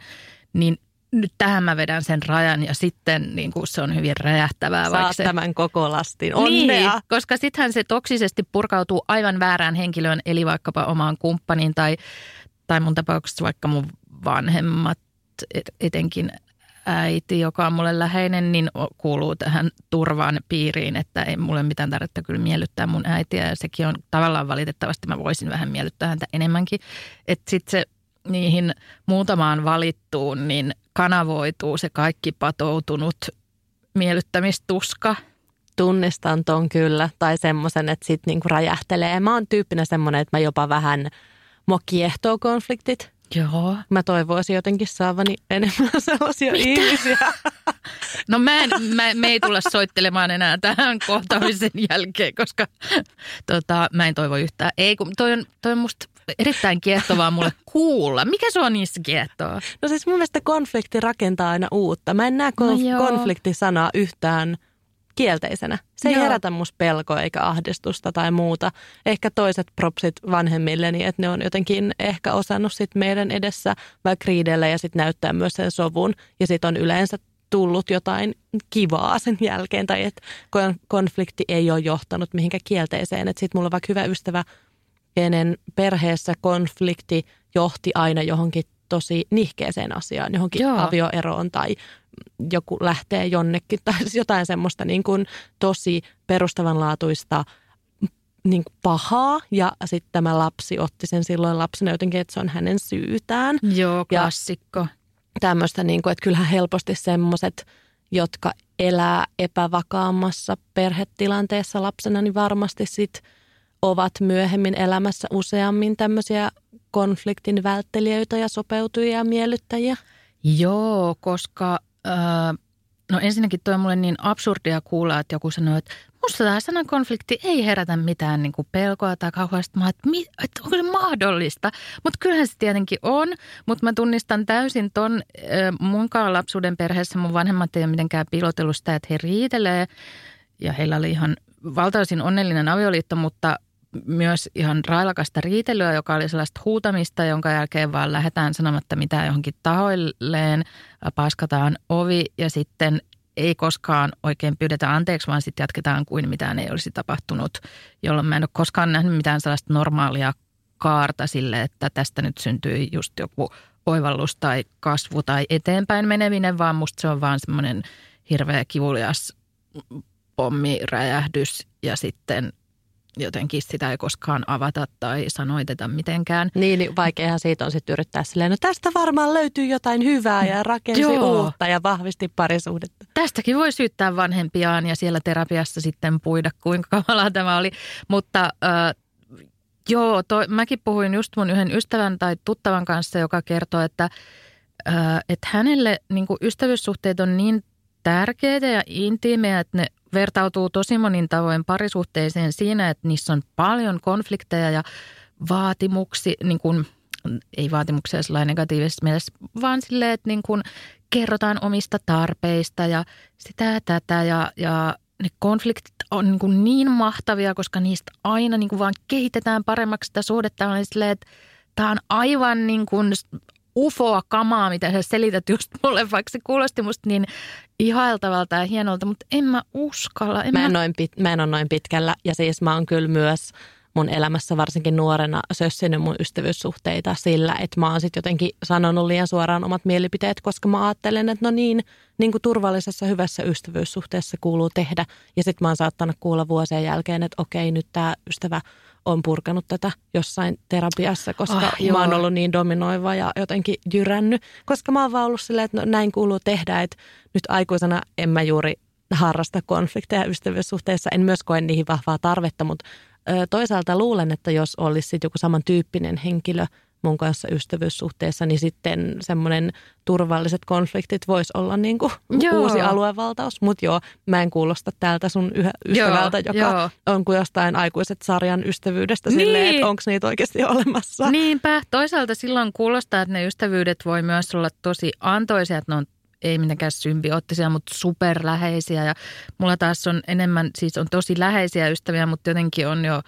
niin nyt tähän mä vedän sen rajan ja sitten niin kuin se on hyvin räjähtävää. Saat se... tämän koko lastin. Onnea! Niin, koska sittenhän se toksisesti purkautuu aivan väärään henkilöön, eli vaikkapa omaan kumppaniin tai, tai mun tapauksessa vaikka mun vanhemmat, etenkin äiti, joka on mulle läheinen, niin kuuluu tähän turvaan piiriin, että ei mulle mitään tarvitse kyllä miellyttää mun äitiä. Ja sekin on tavallaan valitettavasti, mä voisin vähän miellyttää häntä enemmänkin. Että sitten se niihin muutamaan valittuun, niin kanavoituu se kaikki patoutunut miellyttämistuska. Tunnistan ton kyllä, tai semmoisen, että sitten niinku räjähtelee. Mä oon tyyppinen semmoinen, että mä jopa vähän, mua konfliktit. Joo. Mä toivoisin jotenkin saavani enemmän [LAUGHS] sellaisia Mitä? ihmisiä. [LAUGHS] No mä en, mä, me ei tulla soittelemaan enää tähän kohtaamisen jälkeen, koska tota, mä en toivo yhtään. Ei, kun toi on, toi on musta erittäin kiehtovaa mulle [LAUGHS] kuulla. Mikä se on niissä kiehtoa? No siis mun mielestä konflikti rakentaa aina uutta. Mä en näe konf- no konfliktisanaa yhtään – kielteisenä. Se ei Joo. herätä musta pelkoa eikä ahdistusta tai muuta. Ehkä toiset propsit vanhemmilleni, että ne on jotenkin ehkä osannut sit meidän edessä vaikka riidellä ja sitten näyttää myös sen sovun. Ja sitten on yleensä tullut jotain kivaa sen jälkeen tai että konflikti ei ole johtanut mihinkään kielteiseen. Että sitten mulla on vaikka hyvä ystävä, kenen perheessä konflikti johti aina johonkin tosi nihkeeseen asiaan, johonkin Joo. avioeroon tai joku lähtee jonnekin tai siis jotain semmoista niin kuin tosi perustavanlaatuista niin kuin pahaa ja sitten tämä lapsi otti sen silloin lapsena jotenkin, että se on hänen syytään. Joo, klassikko. Ja tämmöistä, niin kuin, että kyllähän helposti semmoiset, jotka elää epävakaammassa perhetilanteessa lapsena, niin varmasti sitten ovat myöhemmin elämässä useammin tämmöisiä konfliktin välttelijöitä ja sopeutujia ja miellyttäjiä? Joo, koska äh, no ensinnäkin toi on mulle niin absurdia kuulla, että joku sanoo, että musta tämä sanan konflikti ei herätä mitään niin kuin pelkoa tai kauheasti. Mä että, että onko se mahdollista? Mutta kyllähän se tietenkin on, mutta mä tunnistan täysin ton äh, munkaan lapsuuden perheessä. Mun vanhemmat ei ole mitenkään piilotellut sitä, että he riitelee ja heillä oli ihan valtaisin onnellinen avioliitto, mutta myös ihan railakasta riitelyä, joka oli sellaista huutamista, jonka jälkeen vaan lähdetään sanomatta mitään johonkin tahoilleen, paskataan ovi ja sitten ei koskaan oikein pyydetä anteeksi, vaan sitten jatketaan kuin mitään ei olisi tapahtunut, jolloin mä en ole koskaan nähnyt mitään sellaista normaalia kaarta sille, että tästä nyt syntyi just joku oivallus tai kasvu tai eteenpäin menevinen, vaan musta se on vaan semmoinen hirveä kivulias pommiräjähdys ja sitten jotenkin sitä ei koskaan avata tai sanoiteta mitenkään. Niin, niin vaikeahan siitä on sitten yrittää silleen, no tästä varmaan löytyy jotain hyvää ja rakensi Joo. uutta ja vahvisti parisuhdetta. Tästäkin voi syyttää vanhempiaan ja siellä terapiassa sitten puida, kuinka kamalaa tämä oli. Mutta äh, joo, toi, mäkin puhuin just mun yhden ystävän tai tuttavan kanssa, joka kertoo, että, äh, että hänelle niin ystävyyssuhteet on niin tärkeitä ja intiimejä, että ne vertautuu tosi monin tavoin parisuhteeseen siinä, että niissä on paljon konflikteja ja vaatimuksia, niin kuin, ei vaatimuksia sellainen negatiivisessa mielessä, vaan silleen, että niin kuin kerrotaan omista tarpeista ja sitä ja tätä ja, ja ne konfliktit on niin, kuin niin mahtavia, koska niistä aina niin kuin vaan kehitetään paremmaksi sitä suhdetta. Tämä on aivan niin kuin ufoa kamaa, mitä sä selität just mulle, vaikka se kuulosti musta niin ihailtavalta ja hienolta, mutta en mä uskalla. En mä, en mä... Noin pit, mä en ole noin pitkällä ja siis mä oon kyllä myös mun elämässä varsinkin nuorena sössinyt mun ystävyyssuhteita sillä, että mä oon sitten jotenkin sanonut liian suoraan omat mielipiteet, koska mä ajattelen, että no niin, niin kuin turvallisessa hyvässä ystävyyssuhteessa kuuluu tehdä. Ja sitten mä oon saattanut kuulla vuosien jälkeen, että okei, nyt tämä ystävä on purkanut tätä jossain terapiassa, koska oh, mä oon ollut niin dominoiva ja jotenkin jyrännyt. Koska mä oon vaan ollut silleen, että no, näin kuuluu tehdä, että nyt aikuisena en mä juuri harrasta konflikteja ystävyyssuhteissa. En myös koe niihin vahvaa tarvetta, mutta ö, toisaalta luulen, että jos olisi joku samantyyppinen henkilö – mun kanssa ystävyyssuhteessa, niin sitten semmoinen turvalliset konfliktit voisi olla niin kuin uusi aluevaltaus. Mutta joo, mä en kuulosta täältä sun yhä ystävältä, joo, joka joo. on kuin jostain aikuiset sarjan ystävyydestä niin. silleen, että onko niitä oikeasti olemassa. Niinpä. Toisaalta silloin kuulostaa, että ne ystävyydet voi myös olla tosi antoisia, että ne on ei mitenkään symbioottisia, mutta superläheisiä. Ja mulla taas on enemmän, siis on tosi läheisiä ystäviä, mutta jotenkin on jo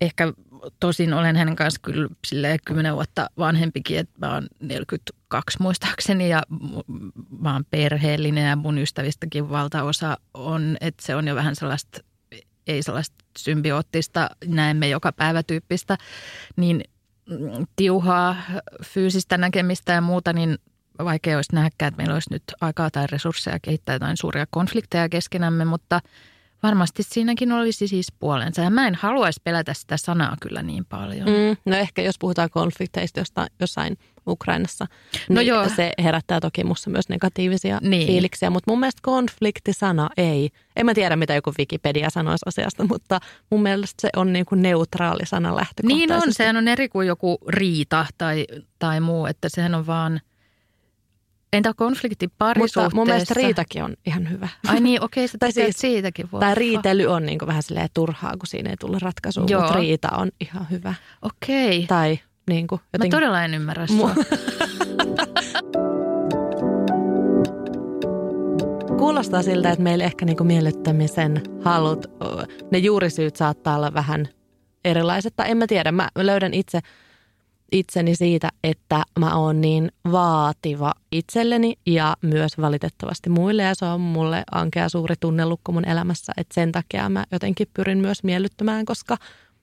ehkä tosin olen hänen kanssa kyllä silleen kymmenen vuotta vanhempikin, että mä oon 42 muistaakseni ja mä oon perheellinen ja mun ystävistäkin valtaosa on, että se on jo vähän sellaista, ei sellaista symbioottista, näemme joka päivä tyyppistä, niin tiuhaa fyysistä näkemistä ja muuta, niin vaikea olisi nähdäkään, että meillä olisi nyt aikaa tai resursseja kehittää jotain suuria konflikteja keskenämme, mutta – Varmasti siinäkin olisi siis puolensa. Ja mä en haluaisi pelätä sitä sanaa kyllä niin paljon. Mm, no ehkä jos puhutaan konflikteista jostain, jossain Ukrainassa, no niin joo. se herättää toki musta myös negatiivisia niin. fiiliksiä. Mutta mun mielestä konfliktisana ei. En mä tiedä, mitä joku Wikipedia sanoisi asiasta, mutta mun mielestä se on niin kuin neutraali sana lähtökohtaisesti. Niin on, sehän on eri kuin joku riita tai, tai muu, että sehän on vaan – Entä konflikti parisuhteessa? Mutta mun mielestä riitakin on ihan hyvä. Ai niin, okei, okay, [LAUGHS] siis, siitäkin voi. Tai riitely on niin vähän silleen turhaa, kun siinä ei tule ratkaisua, Joo. mutta riita on ihan hyvä. Okei. Okay. Tai niin kuin jotenkin... Mä todella en ymmärrä sua. [LAUGHS] Kuulostaa siltä, että meillä ehkä niin miellyttämisen halut, ne juurisyyt saattaa olla vähän erilaiset. Tai en mä tiedä, mä löydän itse – itseni siitä, että mä oon niin vaativa itselleni ja myös valitettavasti muille. Ja se on mulle ankea suuri tunnelukko mun elämässä, että sen takia mä jotenkin pyrin myös miellyttämään, koska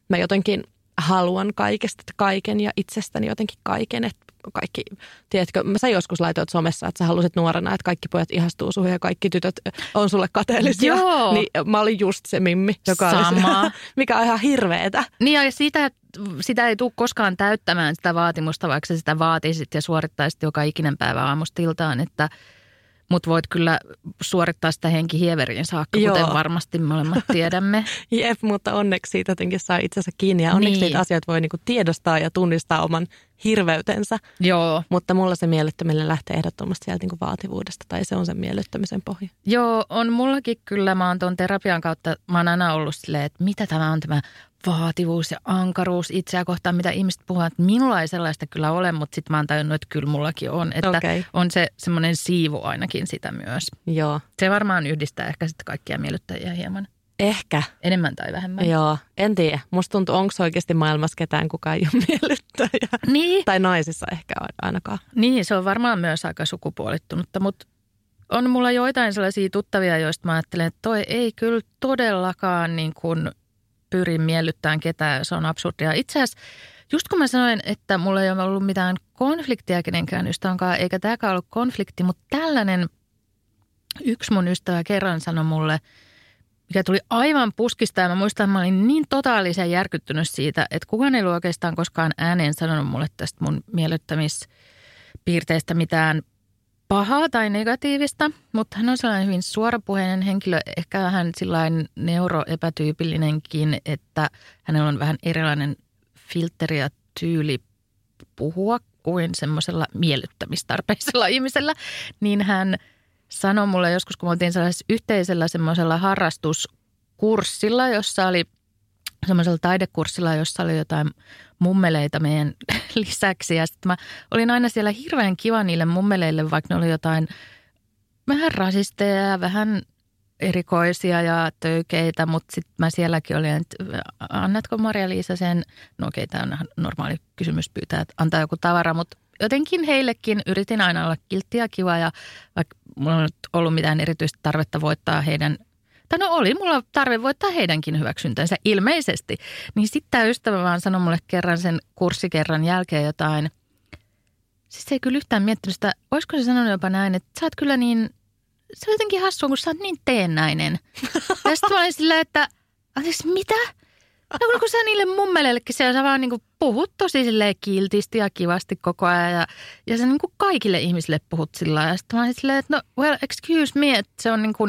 mä jotenkin haluan kaikesta kaiken ja itsestäni jotenkin kaiken. Että kaikki, tiedätkö, sä joskus laitoit somessa, että sä halusit nuorena, että kaikki pojat ihastuu suhun ja kaikki tytöt on sulle kateellisia. Joo. Niin mä olin just se mimmi, joka Sama. oli [LAUGHS] mikä on ihan hirveetä. Niin ja sitä, sitä ei tule koskaan täyttämään sitä vaatimusta, vaikka sä sitä vaatisit ja suorittaisit joka ikinen päivä aamustiltaan, että Mutta voit kyllä suorittaa sitä henkihieveriin saakka, Joo. kuten varmasti molemmat tiedämme. [LAUGHS] Jep, mutta onneksi siitä jotenkin saa itsensä kiinni ja onneksi Niin. niitä asioita voi niinku tiedostaa ja tunnistaa oman hirveytensä. Joo, Mutta mulla se miellyttäminen lähtee ehdottomasti sieltä niinku vaativuudesta tai se on sen miellyttämisen pohja. Joo, on mullakin kyllä. Mä oon tuon terapian kautta, mä oon aina ollut silleen, että mitä tämä on tämä vaativuus ja ankaruus itseä kohtaan, mitä ihmiset puhuvat, että minulla ei sellaista kyllä ole, mutta sitten mä oon tajunnut, että kyllä mullakin on. Että Okei. on se semmoinen siivu ainakin sitä myös. Joo, Se varmaan yhdistää ehkä sitten kaikkia miellyttäjiä hieman. ehkä. Enemmän tai vähemmän. Joo, en tiedä. Musta tuntuu, onko oikeasti maailmassa ketään, kuka ei ole [LAUGHS] miellyttäjä. Niin, Tai naisissa ehkä ainakaan. niin, se on varmaan myös aika sukupuolittunutta, mutta on mulla joitain sellaisia tuttavia, joista mä ajattelen, että toi ei kyllä todellakaan niin kuin pyri miellyttämään ketään, se on absurdia. Itse asiassa just kun mä sanoin, että mulla ei ole ollut mitään konfliktia kenenkään ystävän kanssa, eikä tämäkään ollut konflikti, mutta tällainen yksi mun ystävä kerran sanoi mulle, mikä tuli aivan puskista ja mä muistan, että mä olin niin totaalisen järkyttynyt siitä, että kukaan ei ollut oikeastaan koskaan ääneen sanonut mulle tästä mun miellyttämispiirteistä mitään pahaa tai negatiivista, mutta hän on sellainen hyvin suorapuheinen henkilö, ehkä vähän sillain neuroepätyypillinenkin, että hänellä on vähän erilainen filteri ja tyyli puhua kuin semmoisella miellyttämistarpeisella [LAUGHS] ihmisellä, niin hän sanoi mulle joskus, kun me oltiin sellaisessa yhteisellä semmoisella harrastuskurssilla, jossa oli semmoisella taidekurssilla, jossa oli jotain mummeleita meidän [LAUGHS] lisäksi. Ja sitten mä olin aina siellä hirveän kiva niille mummeleille, vaikka ne oli jotain vähän rasisteja ja vähän erikoisia ja töykeitä, mutta sitten mä sielläkin olin, että annatko Maria-Liisa sen, no okei, tämä on normaali kysymys pyytää, että antaa joku tavara, mutta jotenkin heillekin yritin aina olla kiltti ja kiva ja vaikka mulla on ollut mitään erityistä tarvetta voittaa heidän tai no oli mulla tarve voittaa heidänkin hyväksyntänsä ilmeisesti. Niin sitten tämä ystävä vaan sanoi mulle kerran sen kurssikerran jälkeen jotain. Siis ei kyllä yhtään miettinyt sitä, olisiko se sanonut jopa näin, että sä oot kyllä niin, se on jotenkin hassua, kun sä oot niin teennäinen. [LAUGHS] ja sitten mä olin silleen, että anteeksi mitä? No kun sä niille mummeleillekin siellä sä vaan niinku puhut tosi silleen kiltisti ja kivasti koko ajan ja, ja sä niinku kaikille ihmisille puhut sillä lailla. Ja sitten mä olin silleen, että no well excuse me, että se on niinku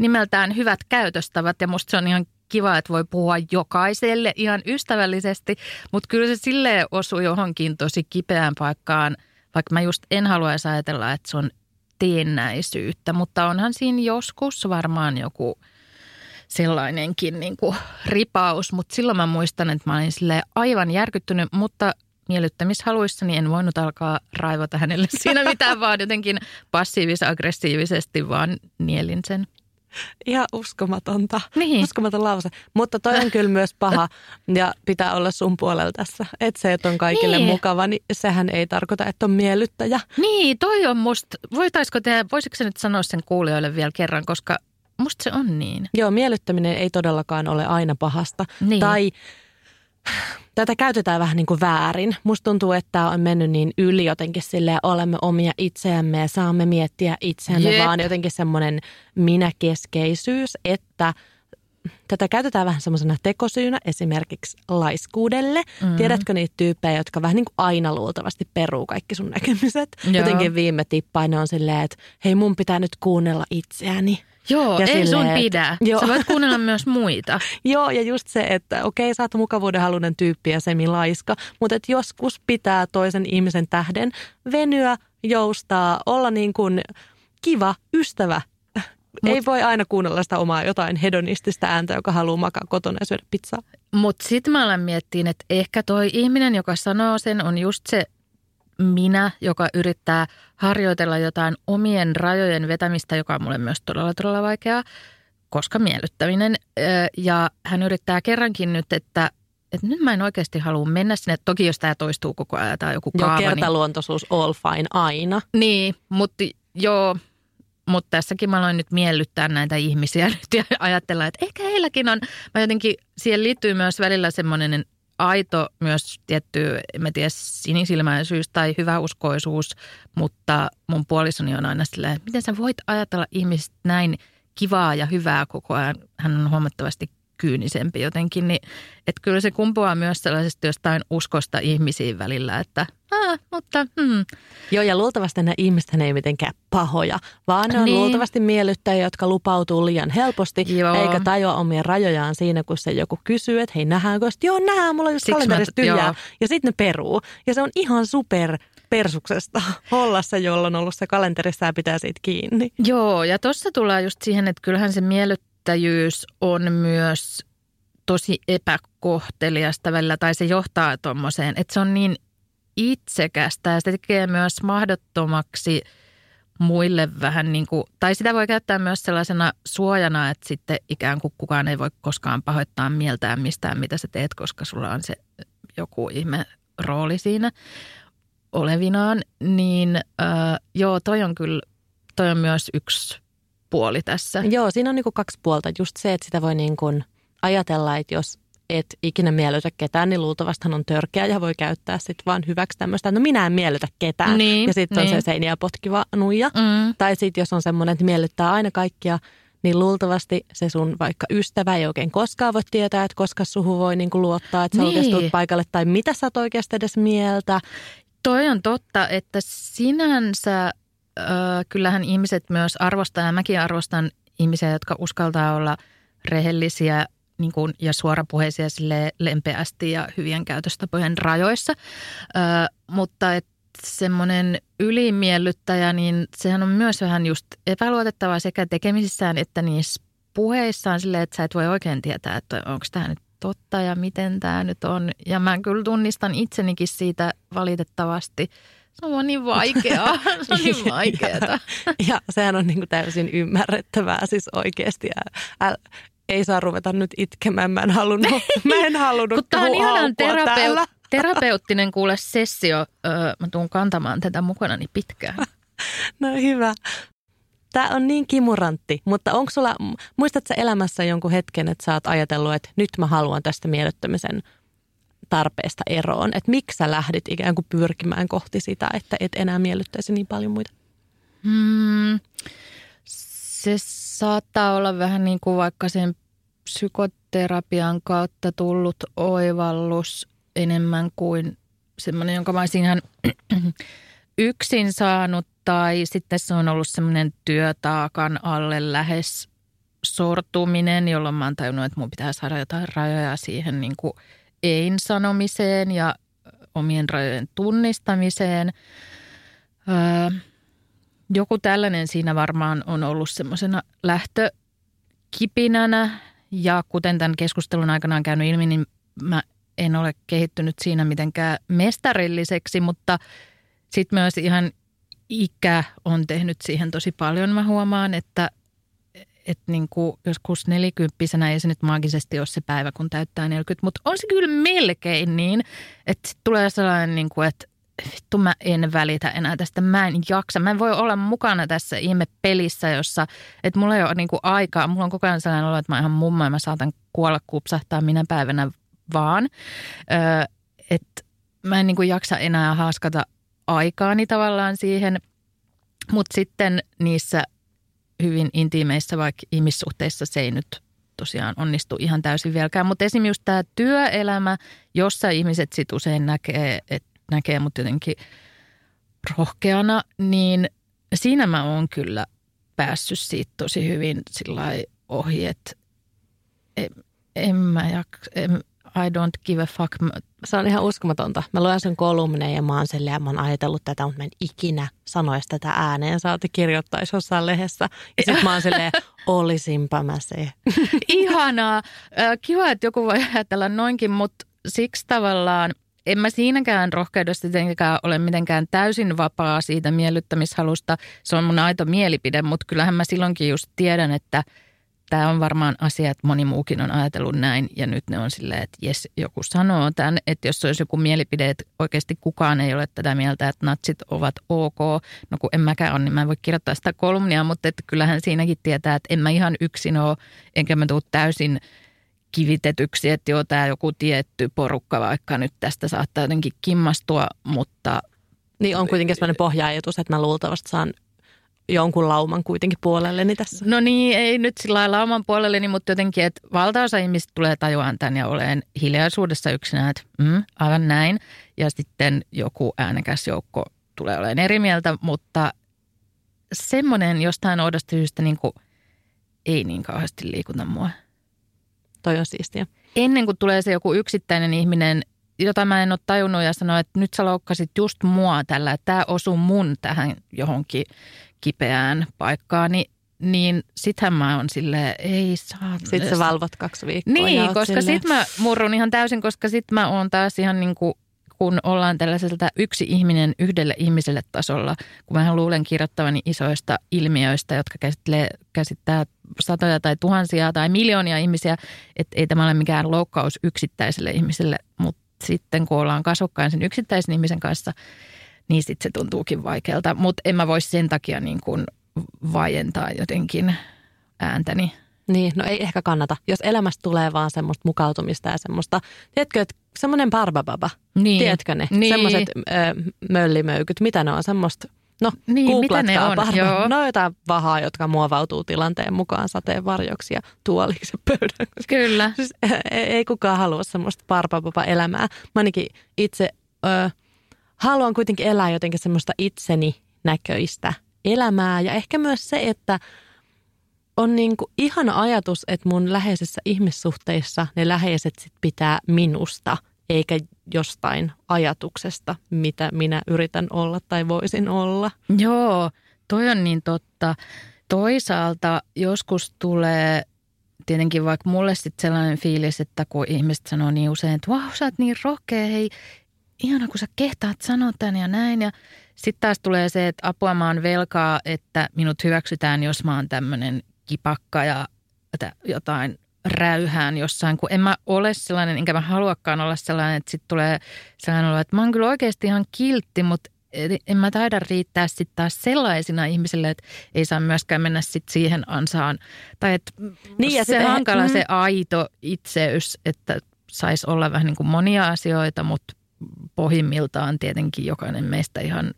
nimeltään hyvät käytöstävät ja musta se on ihan kiva, että voi puhua jokaiselle ihan ystävällisesti, mutta kyllä se silleen osuu johonkin tosi kipeään paikkaan, vaikka mä just en haluaisi ajatella, että se on teennäisyyttä, mutta onhan siinä joskus varmaan joku sellainenkin niin kuin ripaus, mutta silloin mä muistan, että mä olin aivan järkyttynyt, mutta miellyttämishaluissani en voinut alkaa raivota hänelle siinä mitään, [LAUGHS] vaan jotenkin passiivis-aggressiivisesti vaan nielin sen. Ihan uskomatonta. Niin. Uskomaton lause. Mutta toi on kyllä myös paha ja pitää olla sun puolella tässä. Että se, että on kaikille Niin. mukava, niin sehän ei tarkoita, että on miellyttäjä. Niin, toi on musta, voitaisiko te, voisiko se nyt sanoa sen kuulijoille vielä kerran, koska musta se on niin. Joo, miellyttäminen ei todellakaan ole aina pahasta. Niin. Tai tätä käytetään vähän niin kuin väärin. Musta tuntuu, että on mennyt niin yli jotenkin silleen, olemme omia itseämme ja saamme miettiä itseämme, Jep. vaan jotenkin semmoinen minäkeskeisyys, että tätä käytetään vähän semmoisena tekosyynä esimerkiksi laiskuudelle. Mm. Tiedätkö niitä tyyppejä, jotka vähän niin kuin aina luultavasti peruu kaikki sun näkemiset? Joo. Jotenkin viime tippaan ne on silleen, että hei mun pitää nyt kuunnella itseäni. Joo, Ja ei silleen, sun pidä. Joo. Sä voit kuunnella myös muita. [LAUGHS] Joo, ja just se, että okei, sä oot mukavuudenhaluinen tyyppi ja semilaiska, mutta että joskus pitää toisen ihmisen tähden venyä, joustaa, olla niin kuin kiva ystävä. Mut, Ei voi aina kuunnella sitä omaa jotain hedonistista ääntä, joka haluaa makaa kotona ja syödä pizzaa. Mutta sitten mä alan miettiin, että ehkä toi ihminen, joka sanoo sen, on just se minä, joka yrittää harjoitella jotain omien rajojen vetämistä, joka on mulle myös todella, todella vaikeaa, koska miellyttäminen. Ja hän yrittää kerrankin nyt, että, että nyt mä en oikeasti halua mennä sinne. Toki jos tämä toistuu koko ajan tai joku Joo, kaava, niin kertaluontoisuus all fine aina. Niin, mutta joo, mutta tässäkin mä aloin nyt miellyttää näitä ihmisiä [LAUGHS] nyt ja ajatella, että ehkä heilläkin on, mä jotenkin, siihen liittyy myös välillä semmoinen aito myös tietty, en mä tiedä, sinisilmäisyys tai hyväuskoisuus, mutta mun puolisoni on aina silleen, että miten sä voit ajatella ihmistä näin kivaa ja hyvää koko ajan. Hän on huomattavasti kyynisempi jotenkin, niin että kyllä se kumpuaa myös sellaisesta jostain uskosta ihmisiin välillä, että ah, mutta hmm. Joo, ja luultavasti nämä ihmiset ei mitenkään pahoja, vaan ne on niin. luultavasti miellyttäjiä, jotka lupautuu liian helposti, Joo. eikä tajua omia rajojaan siinä, kun se joku kysyy, että hei nähdäänkö, joo nähdään, mulla on just kalenterissa tyhjää, joo. ja sitten ne peruu. Ja se on ihan super persuksesta [LAUGHS] olla se, jolla on ollut se kalenterissa ja pitää siitä kiinni. Joo, ja tuossa tulee just siihen, että kyllähän se miellyttäjyys on myös tosi epäkohteliasta välillä, tai se johtaa tuommoiseen, että se on niin itsekästä ja se tekee myös mahdottomaksi muille vähän niin kuin, tai sitä voi käyttää myös sellaisena suojana, että sitten ikään kuin kukaan ei voi koskaan pahoittaa mieltään mistään, mitä sä teet, koska sulla on se joku ihme rooli siinä olevinaan, niin äh, joo, toi on kyllä, toi on myös yksi puoli tässä. Joo, siinä on niin kuin kaksi puolta. Just se, että sitä voi niin kuin ajatella, että jos et ikinä miellytä ketään, niin luultavasti hän on törkeä ja voi käyttää sitten vaan hyväksi tämmöistä, että no minä en miellytä ketään. Niin, ja sitten niin. on se seiniä potkiva nuija. Mm. Tai sitten jos on semmoinen, että miellyttää aina kaikkia, niin luultavasti se sun vaikka ystävä ei oikein koskaan voi tietää, että koska suhu voi niinku luottaa, että sä niin. oikeasti paikalle tai mitä sä oot oikeasti edes mieltä. Toi on totta, että sinänsä äh, kyllähän ihmiset myös arvostaa, ja mäkin arvostan ihmisiä, jotka uskaltaa olla rehellisiä niin kuin, ja suorapuheisia sille lempeästi ja hyvien käytöstapojen rajoissa. Ö, mutta semmoinen ylimiellyttäjä, niin sehän on myös vähän just epäluotettavaa sekä tekemisissään että niissä puheissaan silleen, että sä et voi oikein tietää, että onko tämä nyt totta ja miten tämä nyt on. Ja mä kyllä tunnistan itsenikin siitä valitettavasti. Se on niin vaikeaa. [LAUGHS] Se on niin vaikeaa. ja, ja sehän on niin kuin täysin ymmärrettävää siis oikeasti. Äl, ei saa ruveta nyt itkemään. Mä en halunnut, [LAUGHS] mä en halunnut tämä on ihan terapeu- terapeuttinen kuule sessio. Öö, mä tuun kantamaan tätä mukanani pitkään. [LAUGHS] No hyvä. Tämä on niin kimurantti, mutta onko sulla, muistatko elämässä jonkun hetken, että sä oot ajatellut, että nyt mä haluan tästä miellyttämisen tarpeesta eroon? Että miksi sä lähdit ikään kuin pyrkimään kohti sitä, että et enää miellyttäisi niin paljon muita? Hmm, se saattaa olla vähän niin kuin vaikka sen psykoterapian kautta tullut oivallus enemmän kuin semmoinen, jonka mä olisin ihan [CLEARS THROAT] yksin saanut tai sitten se on ollut semmoinen työtaakan alle lähes sortuminen, jolloin mä oon tajunnut, että mun pitää saada jotain rajoja siihen niin kuin ein sanomiseen ja omien rajojen tunnistamiseen. Öö, joku tällainen siinä varmaan on ollut semmoisena lähtökipinänä ja kuten tämän keskustelun aikana on käynyt ilmi, niin mä en ole kehittynyt siinä mitenkään mestarilliseksi, mutta sitten myös ihan ikä on tehnyt siihen tosi paljon. Mä huomaan, että, että niin kuin joskus nelikymppisenä ei se nyt maagisesti ole se päivä, kun täyttää 40, mutta on se kyllä melkein niin, että sit tulee sellainen, niin kuin, että vittu mä en välitä enää tästä, mä en jaksa. Mä en voi olla mukana tässä ihme pelissä, jossa, että mulla ei ole niinku aikaa. Mulla on koko ajan sellainen olo, että mä ihan mummo ja mä saatan kuolla kupsahtaa minä päivänä vaan. Öö, että mä en niinku jaksa enää haaskata aikaani tavallaan siihen. Mutta sitten niissä hyvin intiimeissä vaikka ihmissuhteissa se ei nyt tosiaan onnistu ihan täysin vieläkään. Mutta esimerkiksi tämä työelämä, jossa ihmiset sit usein näkee, että näkee mut jotenkin rohkeana, niin siinä mä oon kyllä päässyt siitä tosi hyvin sillä ohi, että en, en mä jak, en, I don't give a fuck. Se on ihan uskomatonta. Mä luen sen kolumneen ja mä oon silleen, ja mä oon ajatellut tätä, mutta mä en ikinä sanoisi tätä ääneen. Saati kirjoittaisi jossain lehdessä. Ja sit mä oon silleen, [LAUGHS] olisinpa mä se. Ihanaa. Kiva, että joku voi ajatella noinkin, mutta siksi tavallaan – en mä siinäkään rohkeudesta tietenkään ole mitenkään täysin vapaa siitä miellyttämishalusta. Se on mun aito mielipide, mutta kyllähän mä silloinkin just tiedän, että tämä on varmaan asia, että moni muukin on ajatellut näin ja nyt ne on silleen, että jes, joku sanoo tämän, että jos olisi joku mielipide, että oikeasti kukaan ei ole tätä mieltä, että natsit ovat ok. No kun en mäkään ole, niin mä en voi kirjoittaa sitä kolumnia, mutta että kyllähän siinäkin tietää, että en mä ihan yksin ole, enkä mä tule täysin kivitetyksi, että joo, tämä joku tietty porukka vaikka nyt tästä saattaa jotenkin kimmastua, mutta... Niin on kuitenkin sellainen pohja että mä luultavasti saan jonkun lauman kuitenkin puolelleni tässä. No niin, ei nyt sillä lailla lauman puolelleni, mutta jotenkin, että valtaosa ihmistä tulee tajuaan tämän ja olen hiljaisuudessa yksinään, että mm, aivan näin. Ja sitten joku äänekäs joukko tulee olemaan eri mieltä, mutta semmoinen jostain oudosta syystä niin kuin, ei niin kauheasti liikuta mua. Toi on siistiä. Ennen kuin tulee se joku yksittäinen ihminen, jota mä en ole tajunnut ja sanoa, että nyt sä loukkasit just mua tällä, että tämä osuu mun tähän johonkin kipeään paikkaan, niin, niin sittenhän mä oon silleen, ei saa. Sitten sä valvot kaksi viikkoa. Niin, koska silleen... sit mä murrun ihan täysin, koska sit mä oon taas ihan niin kuin kun ollaan tällaiselta yksi ihminen yhdelle ihmiselle tasolla, kun mä luulen kirjoittavani isoista ilmiöistä, jotka käsittelee, käsittää satoja tai tuhansia tai miljoonia ihmisiä, että ei tämä ole mikään loukkaus yksittäiselle ihmiselle, mutta sitten kun ollaan kasvokkain sen yksittäisen ihmisen kanssa, niin sitten se tuntuukin vaikealta. Mutta en mä voi sen takia niin kuin vaientaa jotenkin ääntäni. Niin, no ei ehkä kannata. Jos elämästä tulee vaan semmoista mukautumista ja semmoista, tiedätkö, että semmoinen barbababa, niin. tiedätkö ne? Niin. Semmoiset möllimöykyt, mitä ne on, semmoista No, niin, mitä ne on? Joo. No jotain vahaa, jotka muovautuu tilanteen mukaan sateenvarjoksi ja tuoliksi pöydän. Kyllä. [LAUGHS] Siis, ei, ei kukaan halua semmoista parpapapa elämää. Mä ainakin itse ö, haluan kuitenkin elää jotenkin semmoista itseni näköistä elämää. Ja ehkä myös se, että on niin kuin ihana ajatus, että mun läheisissä ihmissuhteissa ne läheiset sit pitää minusta – eikä jostain ajatuksesta, mitä minä yritän olla tai voisin olla. Joo, toi on niin totta. Toisaalta joskus tulee tietenkin vaikka mulle sitten sellainen fiilis, että kun ihmiset sanoo niin usein, että vau, sä oot niin rohkea, hei, ihana kun sä kehtaat sanoa tän ja näin. Ja sitten taas tulee se, että apua mä oon velkaa, että minut hyväksytään, jos mä oon tämmöinen kipakka ja jotain räyhään jossain, kun en mä ole sellainen, enkä mä haluakaan olla sellainen, että sitten tulee sellainen olo, että mä oon kyllä oikeasti ihan kiltti, mutta en mä taida riittää sitten taas sellaisina ihmisille, että ei saa myöskään mennä sit siihen ansaan. Tai että niin, ja se hankala mm. se aito itseys, että saisi olla vähän niin kuin monia asioita, mutta pohjimmiltaan tietenkin jokainen meistä ihan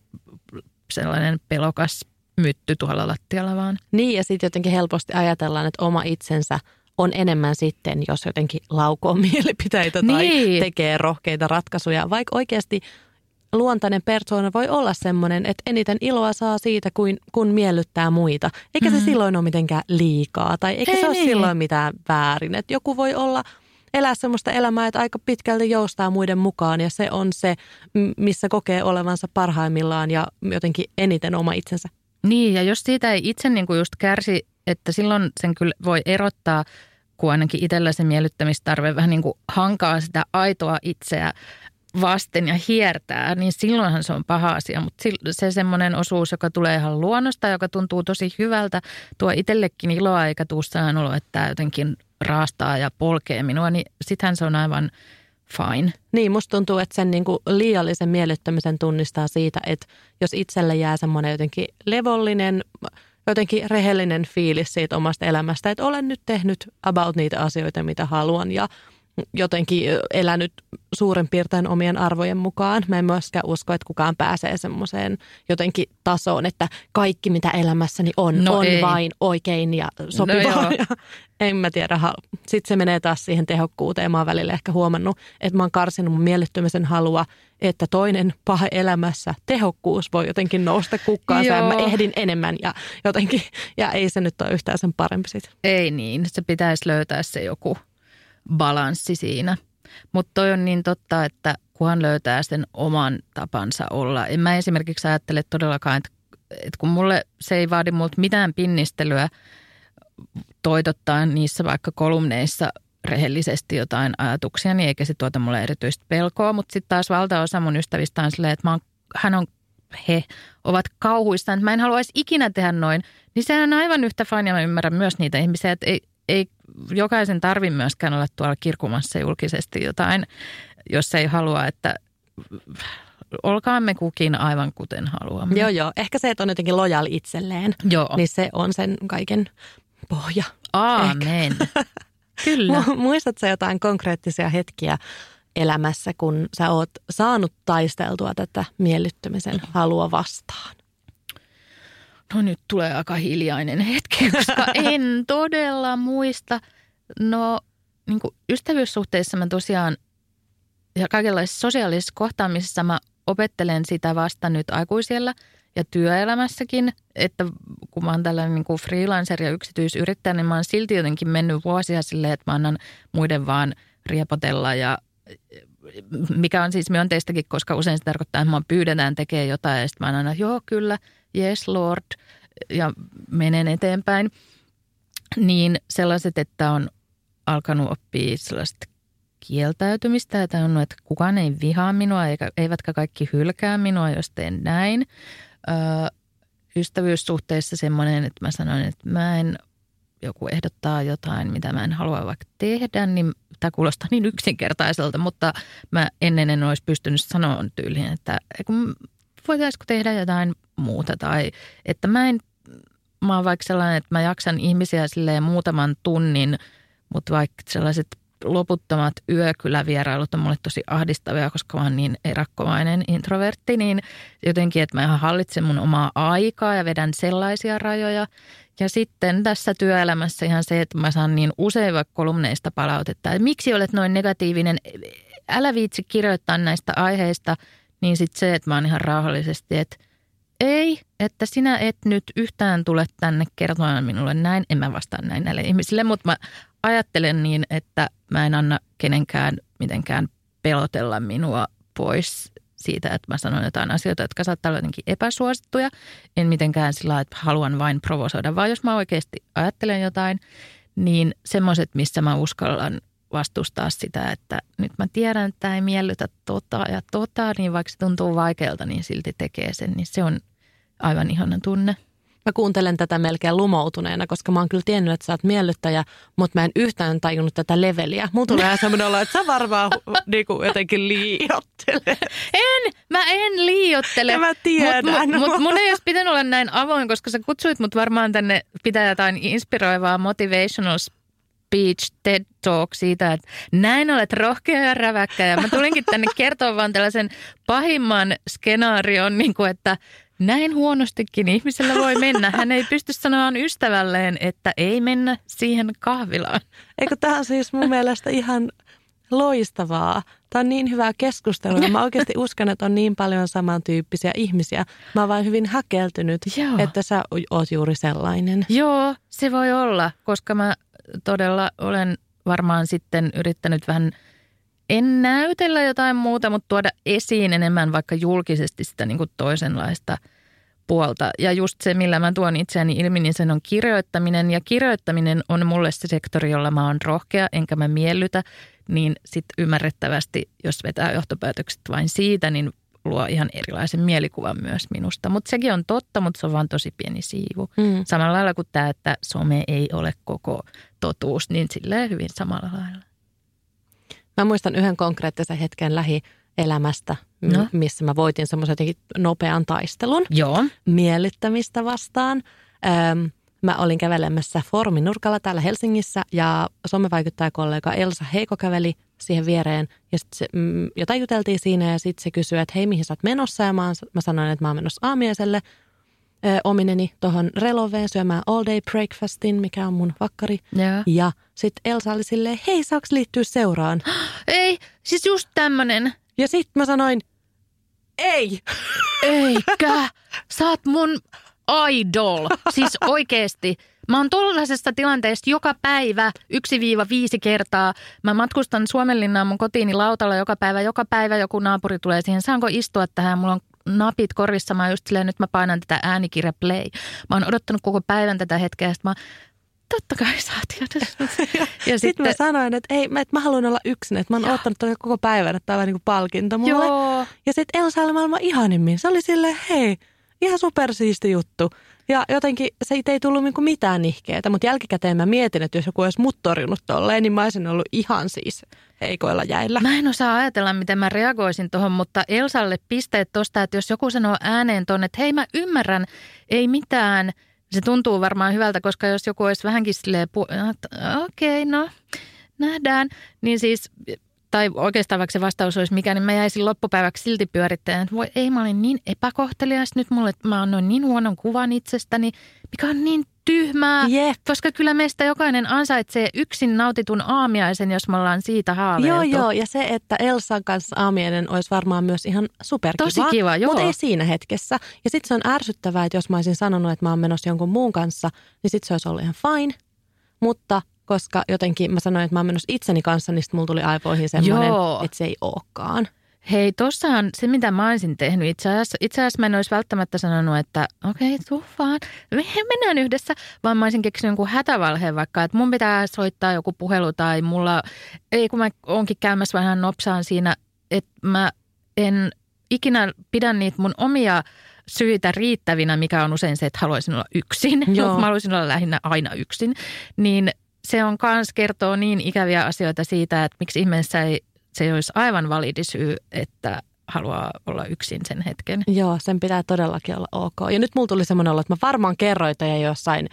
sellainen pelokas mytty tuolla lattialla vaan. Niin ja sitten jotenkin helposti ajatellaan, että oma itsensä – on enemmän sitten, jos jotenkin laukoo [LAUGHS] mielipiteitä tai niin. tekee rohkeita ratkaisuja. Vaikka oikeasti luontainen persoona voi olla semmoinen, että eniten iloa saa siitä, kuin, kun miellyttää muita. Eikä mm-hmm. se silloin ole mitenkään liikaa tai eikä Ei se ole niin. silloin mitään väärin. Että joku voi olla elää semmoista elämää, että aika pitkälti joustaa muiden mukaan ja se on se, missä kokee olevansa parhaimmillaan ja jotenkin eniten oma itsensä. Niin ja jos siitä ei itse niin kuin just kärsi että silloin sen kyllä voi erottaa, kun ainakin itsellä se miellyttämistarve vähän niin kuin hankaa sitä aitoa itseä vasten ja hiertää, niin silloinhan se on paha asia. Mutta se semmoinen osuus, joka tulee ihan luonnosta, joka tuntuu tosi hyvältä, tuo itsellekin iloa eikä tuu sellainen olo, että tämä jotenkin raastaa ja polkee minua, niin sittenhän se on aivan fine. Niin, musta tuntuu, että sen niin kuin liiallisen miellyttämisen tunnistaa siitä, että jos itselle jää semmoinen jotenkin levollinen, jotenkin rehellinen fiilis siitä omasta elämästä, että olen nyt tehnyt about niitä asioita, mitä haluan ja jotenkin elänyt suurin piirtein omien arvojen mukaan. Mä en myöskään usko, että kukaan pääsee semmoiseen jotenkin tasoon, että kaikki mitä elämässäni on, no on ei. vain oikein ja sopivaa. No ja [LAUGHS] en mä tiedä. Sitten se menee taas siihen tehokkuuteen. Mä oon välillä ehkä huomannut, että mä oon karsinut mun miellyttymisen halua, että toinen paha elämässä, tehokkuus voi jotenkin nousta kukkaan ja mä ehdin enemmän ja jotenkin, ja ei se nyt ole yhtään sen parempi sit. Ei niin, se pitäisi löytää se joku balanssi siinä. Mutta toi on niin totta, että kunhan löytää sen oman tapansa olla. En mä esimerkiksi ajattele todellakaan, että, että kun mulle se ei vaadi multa mitään pinnistelyä toitottaa niissä vaikka kolumneissa rehellisesti jotain ajatuksia, niin eikä se tuota mulle erityistä pelkoa. Mutta sitten taas valtaosa mun ystävistä on silleen, että mä oon, hän on, he ovat kauhuissaan, että mä en haluaisi ikinä tehdä noin. Niin sehän on aivan yhtä fine ja mä ymmärrän myös niitä ihmisiä, että ei, ei jokaisen tarvi myöskään olla tuolla kirkumassa julkisesti jotain, jos ei halua, että olkaamme kukin aivan kuten haluamme. Joo, joo. Ehkä se, että on jotenkin lojaali itselleen, joo. niin se on sen kaiken pohja. Aamen. [LAUGHS] Kyllä. Muistatko jotain konkreettisia hetkiä elämässä, kun sä oot saanut taisteltua tätä miellyttämisen halua vastaan? No nyt tulee aika hiljainen hetki, koska [LAUGHS] en todella muista. No niin kuin ystävyyssuhteissa mä tosiaan ja kaikenlaisissa sosiaalisissa kohtaamisissa mä opettelen sitä vasta nyt aikuisiellä ja työelämässäkin, että kun mä oon tällainen niin kuin freelancer ja yksityisyrittäjä, niin mä oon silti jotenkin mennyt vuosia silleen, että mä annan muiden vaan riepotella ja mikä on siis myönteistäkin, koska usein se tarkoittaa, että mä pyydetään tekemään jotain ja sitten mä aina, joo kyllä, yes lord, ja menen eteenpäin. Niin sellaiset, että on alkanut oppia sellaista kieltäytymistä ja tajunnut, että kukaan ei vihaa minua eikä, eivätkä kaikki hylkää minua, jos teen näin. Öö, ystävyyssuhteissa semmoinen, että mä sanoin, että mä en joku ehdottaa jotain, mitä mä en halua vaikka tehdä, niin tämä kuulostaa niin yksinkertaiselta, mutta mä ennen en olisi pystynyt sanoa tyyliin, että voitaisiko tehdä jotain muuta? Tai että mä en, mä oon vaikka sellainen, että mä jaksan ihmisiä silleen muutaman tunnin, mutta vaikka sellaiset loputtomat yökylävierailut on mulle tosi ahdistavia, koska mä oon niin erakkomainen introvertti, niin jotenkin, että mä hallitsen mun omaa aikaa ja vedän sellaisia rajoja. Ja sitten tässä työelämässä ihan se, että mä saan niin usein vaikka kolumneista palautetta, että miksi olet noin negatiivinen, älä viitsi kirjoittaa näistä aiheista, niin sitten se, että mä oon ihan rauhallisesti, että ei, että sinä et nyt yhtään tule tänne kertomaan minulle näin. En mä vastaa näin näille ihmisille, mutta mä ajattelen niin, että mä en anna kenenkään mitenkään pelotella minua pois siitä, että mä sanon jotain asioita, jotka saattaa olla jotenkin epäsuosittuja. En mitenkään sillä että haluan vain provosoida, vaan jos mä oikeasti ajattelen jotain, niin semmoiset, missä mä uskallan vastustaa sitä, että nyt mä tiedän, että tämä ei miellytä tota ja tota, niin vaikka se tuntuu vaikealta, niin silti tekee sen, niin se on aivan ihana tunne. Mä kuuntelen tätä melkein lumoutuneena, koska mä oon kyllä tiennyt, että sä oot miellyttäjä, mutta mä en yhtään tajunnut tätä leveliä. Mulla tulee ihan semmoinen olla, että sä varmaan niinku jotenkin liiottele. En, mä en liiottele. Ja mä tiedän. Mut, mut, mut mun ei olisi pitänyt olla näin avoin, koska sä kutsuit mut varmaan tänne pitää jotain inspiroivaa motivational speech TED Talk siitä, että näin olet rohkea ja räväkkä. Ja mä tulinkin tänne kertoa vaan tällaisen pahimman skenaarion, niin kuin, että näin huonostikin ihmisellä voi mennä. Hän ei pysty sanomaan ystävälleen, että ei mennä siihen kahvilaan. Eikö tämä on siis mun mielestä ihan loistavaa. Tämä on niin hyvää keskustelua. Mä oikeasti uskon, että on niin paljon samantyyppisiä ihmisiä. Mä oon vain hyvin häkeltynyt, Joo. että sä oot juuri sellainen. Joo, se voi olla, koska mä todella olen varmaan sitten yrittänyt vähän – en näytellä jotain muuta, mutta tuoda esiin enemmän vaikka julkisesti sitä niin kuin toisenlaista puolta. Ja just se, millä mä tuon itseäni ilmi, niin sen on kirjoittaminen. Ja kirjoittaminen on mulle se sektori, jolla mä oon rohkea, enkä mä miellytä. Niin sitten ymmärrettävästi, jos vetää johtopäätökset vain siitä, niin luo ihan erilaisen mielikuvan myös minusta. Mutta sekin on totta, mutta se on vain tosi pieni siivu. Mm. Samalla lailla kuin tämä, että some ei ole koko totuus, niin silleen hyvin samalla lailla. Mä muistan yhden konkreettisen hetken lähielämästä, no. missä mä voitin semmoisen nopean taistelun Joo. miellyttämistä vastaan. Öm, mä olin kävelemässä Foorumin nurkalla täällä Helsingissä ja somevaikuttajakollega Elsa Heiko käveli siihen viereen ja sit se, mm, jotain juteltiin siinä ja sitten se kysyi, että hei mihin sä oot menossa ja mä, mä sanoin, että mä oon menossa aamiaiselle – omineni tuohon Reloveen syömään all day breakfastin, mikä on mun vakkari. Yeah. Ja sitten Elsa oli silleen, hei saaks liittyä seuraan? [GASPS] Ei, siis just tämmönen. Ja sitten mä sanoin, ei. Eikä, sä oot mun idol. Siis oikeesti. Mä oon tuollaisesta tilanteesta joka päivä 1-5 kertaa. Mä matkustan Suomenlinnaan mun kotiini lautalla joka päivä. Joka päivä joku naapuri tulee siihen, saanko istua tähän? Mulla on napit korvissa. Mä just silleen, nyt mä painan tätä äänikirja play. Mä oon odottanut koko päivän tätä hetkeä. Sitten mä totta kai saat [LAUGHS] ja, ja sitten mä sanoin, että ei, että mä haluan olla yksin, että mä oon ottanut tätä koko päivän, että tämä on niin palkinto mulle. Joo. Ja sitten Elsa oli maailman ihanimmin. Se oli silleen, hei, ihan supersiisti juttu. Ja jotenkin se ei tullut niinku mitään nihkeetä, mutta jälkikäteen mä mietin, että jos joku olisi mut torjunut tolleen, niin mä olisin ollut ihan siis heikoilla jäillä. Mä en osaa ajatella, miten mä reagoisin tuohon, mutta Elsalle pisteet tosta, että jos joku sanoo ääneen tuonne, että hei mä ymmärrän, ei mitään, se tuntuu varmaan hyvältä, koska jos joku olisi vähänkin silleen, pu- okei, okay, no nähdään, niin siis tai oikeastaan vaikka se vastaus olisi mikä, niin mä jäisin loppupäiväksi silti pyörittämään, että voi ei, mä olin niin epäkohtelias nyt mulle, että mä annoin niin huonon kuvan itsestäni, mikä on niin tyhmää, Jep. koska kyllä meistä jokainen ansaitsee yksin nautitun aamiaisen, jos me ollaan siitä haaveiltu. Joo, joo, ja se, että Elsan kanssa aamiainen olisi varmaan myös ihan superkiva. Tosi kiva, joo. Mutta ei siinä hetkessä. Ja sitten se on ärsyttävää, että jos mä olisin sanonut, että mä oon menossa jonkun muun kanssa, niin sitten se olisi ollut ihan fine. Mutta koska jotenkin mä sanoin, että mä oon menossa itseni kanssa, niin sitten mulla tuli aivoihin semmoinen, Joo. että se ei olekaan. Hei, tossahan se, mitä mä olisin tehnyt, itse asiassa, itse asiassa mä en olisi välttämättä sanonut, että okei, okay, tuu vaan, me mennään yhdessä, vaan mä olisin keksinyt jonkun hätävalheen vaikka, että mun pitää soittaa joku puhelu tai mulla, ei kun mä oonkin käymässä vähän nopsaan siinä, että mä en ikinä pidä niitä mun omia syitä riittävinä, mikä on usein se, että haluaisin olla yksin. [LAUGHS] Joo. mä haluaisin olla lähinnä aina yksin. Niin se on kans kertoo niin ikäviä asioita siitä, että miksi ihmeessä ei, se olisi aivan validi syy, että haluaa olla yksin sen hetken. Joo, sen pitää todellakin olla ok. Ja nyt mulla tuli semmoinen olo, että mä varmaan kerroin teidän jossain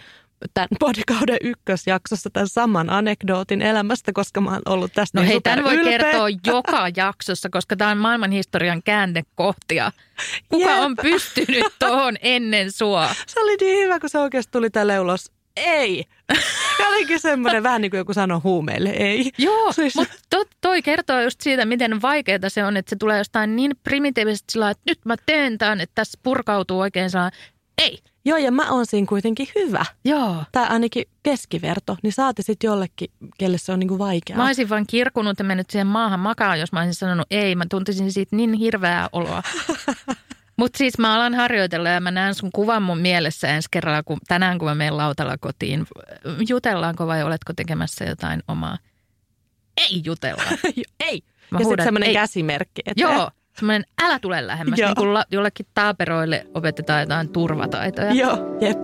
tämän podikauden ykkösjaksossa tämän saman anekdootin elämästä, koska mä oon ollut tästä No niin hei, tämän voi superylpeä. kertoa joka jaksossa, koska tämä on maailman historian käännekohtia. Kuka Jep. on pystynyt tuohon ennen sua? Se oli niin hyvä, kun se oikeasti tuli tälle ulos. Ei. Ja olikin semmoinen vähän niin kuin joku sanoi huumeille. Ei. Joo, Siis- mutta to, toi kertoo just siitä, miten vaikeaa se on, että se tulee jostain niin primitiivisesti sillä että nyt mä teen tämän, että tässä purkautuu oikein sellainen, ei, Joo, ja mä oon siinä kuitenkin hyvä. joo. Tai ainakin keskiverto. Niin saati sitten jollekin, kelle se on niin kuin vaikeaa. Mä olisin vaan kirkunut ja mennyt siihen maahan makaan, jos mä olisin sanonut ei. Mä tuntisin siitä niin hirveää oloa. [LAUGHS] Mutta siis mä alan harjoitella ja mä näen sun kuvan mun mielessä ensi kerralla, kun tänään kun mä menen lautalla kotiin. Jutellaanko vai oletko tekemässä jotain omaa? Ei jutella. [LAUGHS] ei. Mä ja sitten semmoinen käsimerkki. Että Joo, semmoinen älä tule lähemmäs, Joo. niin kuin la- jollekin taaperoille opetetaan jotain turvataitoja. Joo, jep.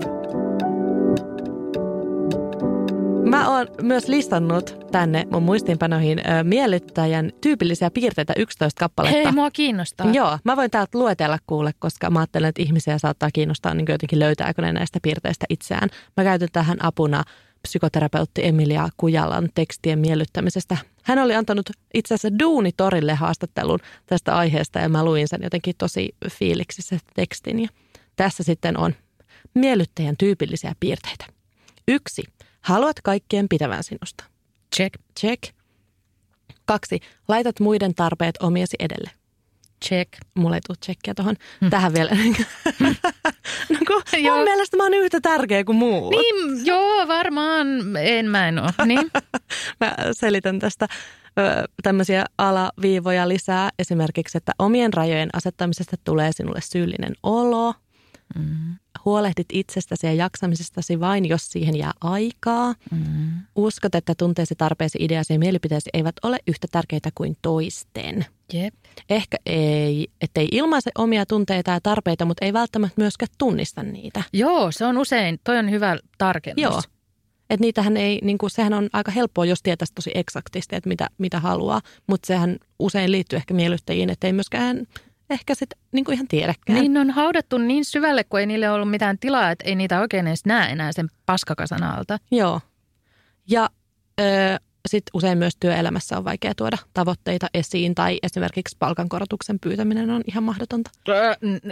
Mä oon myös listannut tänne mun muistiinpanoihin ö, miellyttäjän tyypillisiä piirteitä 11 kappaletta. Hei, mua kiinnostaa. Joo, mä voin täältä luetella kuule, koska mä ajattelen, että ihmisiä saattaa kiinnostaa niin jotenkin löytääkö ne näistä piirteistä itseään. Mä käytän tähän apuna psykoterapeutti Emilia Kujalan tekstien miellyttämisestä. Hän oli antanut itse asiassa Duunitorille haastattelun tästä aiheesta ja mä luin sen jotenkin tosi fiiliksissä tekstin. Ja tässä sitten on miellyttäjän tyypillisiä piirteitä. Yksi. Haluat kaikkien pitävän sinusta. Check, Check. Kaksi. Laitat muiden tarpeet omiesi edelle check. mulla ei tule tsekkiä tuohon tähän vielä. [LAUGHS] no kun Joo. mun mielestä mä oon yhtä tärkeä kuin muu. Niin, joo, varmaan. En mä en ole. [LAUGHS] Niin. Mä selitän tästä tämmöisiä alaviivoja lisää. Esimerkiksi, että omien rajojen asettamisesta tulee sinulle syyllinen olo. Mm, Huolehdit itsestäsi ja jaksamisestasi vain, jos siihen jää aikaa. mm. Uskot, että tunteesi, tarpeesi, ideasi ja mielipiteesi eivät ole yhtä tärkeitä kuin toisten. Jep. Ehkä ei, ettei ilmaise omia tunteita ja tarpeita, mutta ei välttämättä myöskään tunnista niitä. Joo, se on usein, toi on hyvä tarkennus. Joo. Että niitähän ei, niin kuin, sehän on aika helppoa, jos tietäisi tosi eksaktisti, että mitä, mitä haluaa. Mutta sehän usein liittyy ehkä miellyttäjiin, että ei myöskään ehkä sitten niin kuin ihan tiedäkään. Niin ne on haudattu niin syvälle, kun ei niille ollut mitään tilaa, että ei niitä oikein edes näe enää sen paskakasan alta. Joo. Ja sitten usein myös työelämässä on vaikea tuoda tavoitteita esiin tai esimerkiksi palkankorotuksen pyytäminen on ihan mahdotonta.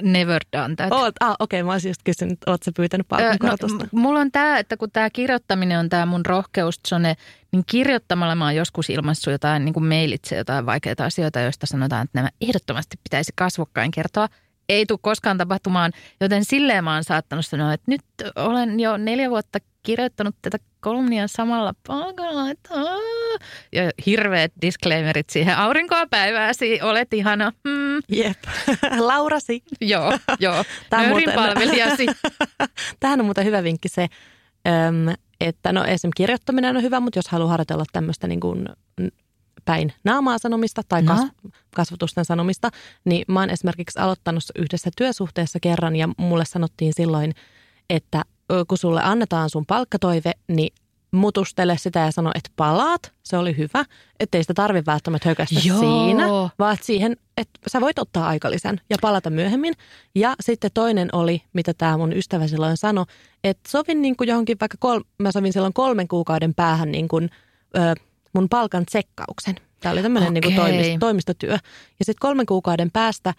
Never done that. Oot, ah, okei, okay, mä olisin just kysynyt, ootko pyytänyt Ö, palkankorotusta? No, mulla on tämä, että kun tämä kirjoittaminen on tämä mun rohkeussone, niin kirjoittamalla mä oon joskus ilmaissut jotain niin kuin mailitse jotain vaikeita asioita, joista sanotaan, että nämä ehdottomasti pitäisi kasvokkain kertoa. Ei tule koskaan tapahtumaan, joten silleen mä oon saattanut sanoa, että nyt olen jo neljä vuotta kirjoittanut tätä kolumnia samalla palkalla. Että, aah. ja hirveät disclaimerit siihen. Aurinkoa päivääsi, olet ihana. Hmm, Jep. [LAUGHS] Laurasi. joo, joo. [LAUGHS] Nörin muuten- palvelijasi. [LAUGHS] Tähän on muuten hyvä vinkki se, että no esimerkiksi kirjoittaminen on hyvä, mutta jos haluaa harjoitella tämmöistä niin kuin päin naamaa sanomista tai No. kas- kasvatusten sanomista, niin mä oon esimerkiksi aloittanut yhdessä työsuhteessa kerran ja mulle sanottiin silloin, että kun sulle annetaan sun palkkatoive, niin mutustele sitä ja sano, että palaat, se oli hyvä, ettei sitä tarvitse välttämättä hökästä Joo. siinä, vaan siihen, että sä voit ottaa aikalisän ja palata myöhemmin. Ja sitten toinen oli, mitä tämä mun ystävä silloin sanoi, että sovin niin kuin johonkin vaikka, kol, mä sovin silloin kolmen kuukauden päähän niin kuin, ö, mun palkan tsekkauksen. Tämä oli tämmöinen niin toimist, toimistotyö. Ja sitten kolmen kuukauden päästä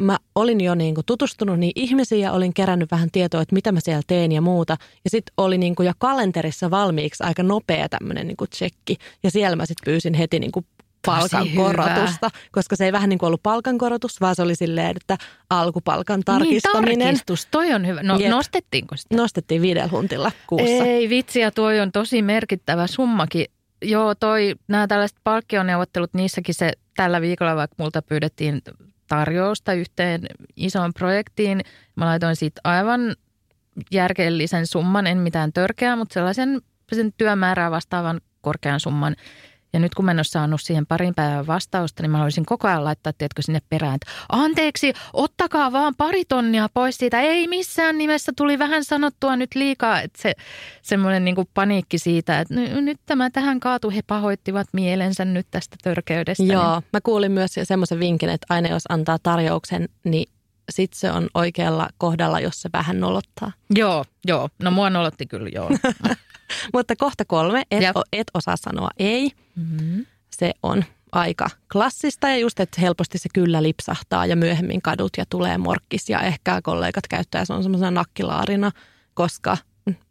mä olin jo niin kuin tutustunut niin ihmisiin ja olin kerännyt vähän tietoa, että mitä mä siellä teen ja muuta. Ja sitten oli niin kuin jo kalenterissa valmiiksi aika nopea tämmöinen niin tsekki. Ja siellä mä sitten pyysin heti niin kuin palkankorotusta, koska se ei vähän niin kuin ollut palkankorotus, vaan se oli silleen, että alkupalkan tarkistaminen. Niin, tarkistus, toi on hyvä. No Jep. nostettiinko sitä? Nostettiin viidellä huntilla kuussa. Ei vitsi, ja toi on tosi merkittävä summakin. Joo, toi, nämä tällaiset palkkioneuvottelut, niissäkin se tällä viikolla, vaikka multa pyydettiin tarjousta yhteen isoon projektiin. Mä laitoin siitä aivan järkeellisen summan, en mitään törkeää, mutta sellaisen sen työmäärää vastaavan korkean summan. Ja nyt kun mä en ole saanut siihen parin päivän vastausta, niin mä haluaisin koko ajan laittaa, tiedätkö, sinne perään, että anteeksi, ottakaa vaan pari tonnia pois siitä. Ei missään nimessä, tuli vähän sanottua nyt liikaa. Että se semmoinen niin paniikki siitä, että ny- nyt tämä tähän kaatu, he pahoittivat mielensä nyt tästä törkeydestä. Joo, mä kuulin myös semmoisen vinkin, että aina jos antaa tarjouksen, niin sit se on oikealla kohdalla, jos se vähän nolottaa. Niin, joo, joo. No mua nolotti kyllä, joo. [LAUGHS] [LAUGHS] Mutta kohta kolme, et, Jep. o- et osaa sanoa ei. mm-hmm. Se on aika klassista ja just, että helposti se kyllä lipsahtaa ja myöhemmin kadut ja tulee morkkis ja ehkä kollegat käyttää se on semmoisena nakkilaarina, koska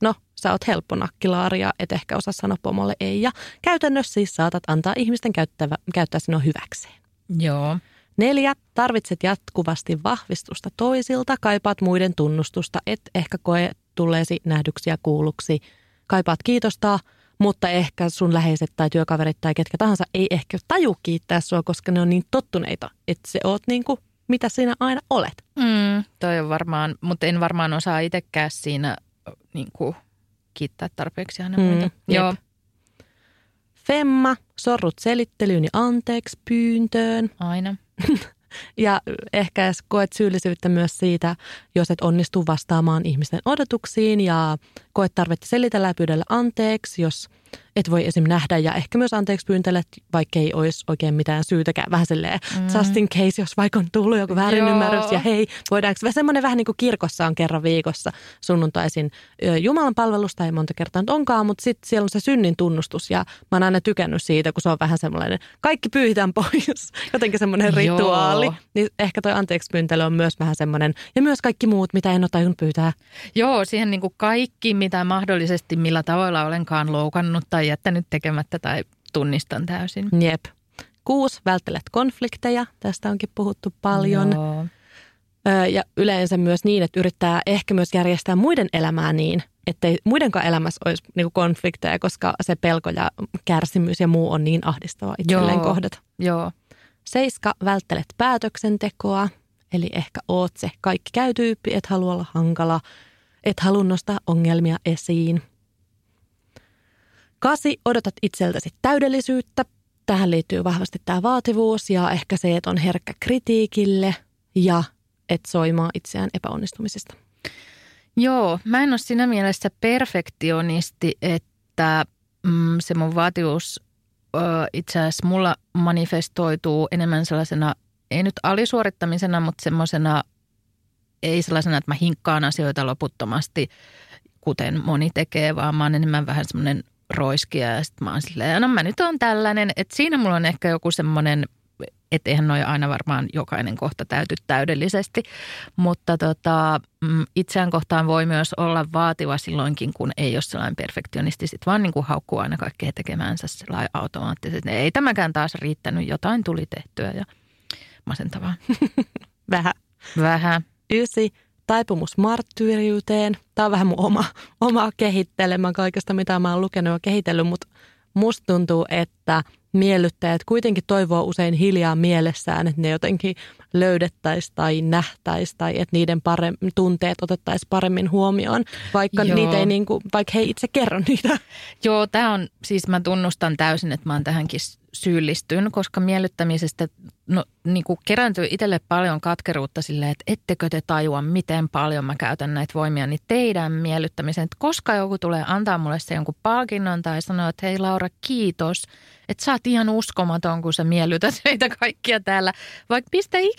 no sä oot helppo nakkilaari ja et ehkä osaa sanoa pomolle ei. Ja käytännössä siis saatat antaa ihmisten käyttävä, käyttää sinua hyväkseen. Joo. Neljä, tarvitset jatkuvasti vahvistusta toisilta, kaipaat muiden tunnustusta, et ehkä koe tulleesi nähdyksi ja kuulluksi. Kaipaat kiitosta, mutta ehkä sun läheiset tai työkaverit tai ketkä tahansa ei ehkä taju kiittää sua, koska ne on niin tottuneita, että se oot niin kuin, mitä sinä aina olet. Mm, toi on varmaan, mutta en varmaan osaa itsekään siinä niin kuin, kiittää tarpeeksi aina Mm, muita. jep. Joo. Femma, sorrut selittelyyn ja anteeksi pyyntöön. Aina. [LAUGHS] Ja ehkä koet syyllisyyttä myös siitä, jos et onnistu vastaamaan ihmisten odotuksiin ja koet tarvetta selitellä ja pyydellä anteeksi, jos et voi esim. nähdä ja ehkä myös anteeksi pyyntele, vaikka ei olisi oikein mitään syytäkään. Vähän silleen mm. just in case, jos vaikka on tullut joku väärinymmärrys Joo. ja hei, voidaanko, semmoinen vähän niin kuin kirkossa on kerran viikossa sunnuntaisin Jumalan palvelusta, ei monta kertaa nyt onkaan, mutta sitten siellä on se synnin tunnustus ja mä oon aina tykännyt siitä, kun se on vähän semmoinen, kaikki pyyhitään pois, [LAUGHS] jotenkin semmoinen Joo. rituaali. Niin ehkä toi anteeksi pyyntely on myös vähän semmoinen, ja myös kaikki muut, mitä en ole tajunnut pyytää. Joo, siihen niin kuin kaikki, mitä mahdollisesti millä tavoilla olenkaan loukannut tai jättänyt tekemättä tai tunnistan täysin. Jep. Kuusi, välttelet konflikteja. Tästä onkin puhuttu paljon. Joo. Ja yleensä myös niin, että yrittää ehkä myös järjestää muiden elämää niin, ettei muidenkaan elämässä olisi niinku konflikteja, koska se pelko ja kärsimys ja muu on niin ahdistava itselleen Joo. kohdata. Joo. Seiska, välttelet päätöksentekoa, eli ehkä oot se kaikki käy tyyppi, et halua olla hankala, et halua nostaa ongelmia esiin. Kasi, odotat itseltäsi täydellisyyttä. Tähän liittyy vahvasti tämä vaativuus ja ehkä se, että on herkkä kritiikille ja et soimaa itseään epäonnistumisista. Joo, mä en ole siinä mielessä perfektionisti, että mm, se mun vaativuus ö, itse asiassa mulla manifestoituu enemmän sellaisena, ei nyt alisuorittamisena, mutta semmoisena, ei sellaisena, että mä hinkkaan asioita loputtomasti, kuten moni tekee, vaan mä oon enemmän vähän semmoinen roiskia ja sitten mä oon silleen, no mä nyt on tällainen, että siinä mulla on ehkä joku semmoinen, että eihän noi aina varmaan jokainen kohta täyty täydellisesti, mutta tota, mm, itseään kohtaan voi myös olla vaativa silloinkin, kun ei ole sellainen perfektionisti, sit vaan niin kuin haukkuu aina kaikkea tekemäänsä sellainen automaattisesti. Ei tämäkään taas riittänyt, jotain tuli tehtyä ja masentavaa. [LAUGHS] Vähän. Vähän. Ysi, taipumus marttyyriyteen. Tämä on vähän mun oma, [LAUGHS] oma kehittelemä kaikesta, mitä mä oon lukenut ja kehitellyt, mutta musta tuntuu, että miellyttäjät kuitenkin toivoo usein hiljaa mielessään, että ne jotenkin löydettäisiin tai nähtäisiin tai että niiden parem- tunteet otettaisiin paremmin huomioon, vaikka, Joo. niitä ei niinku, vaikka he ei itse kerro niitä. Joo, tämä on, siis mä tunnustan täysin, että mä oon tähänkin syyllistyn, koska miellyttämisestä, no niin kuin kerääntyy itselle paljon katkeruutta silleen, että ettekö te tajua, miten paljon mä käytän näitä voimia niin teidän miellyttämiseen. Että koska joku tulee antaa mulle se jonkun palkinnon tai sanoo, että hei Laura, kiitos – että sä oot ihan uskomaton, kun sä miellytät [LAUGHS] meitä kaikkia täällä. Vaikka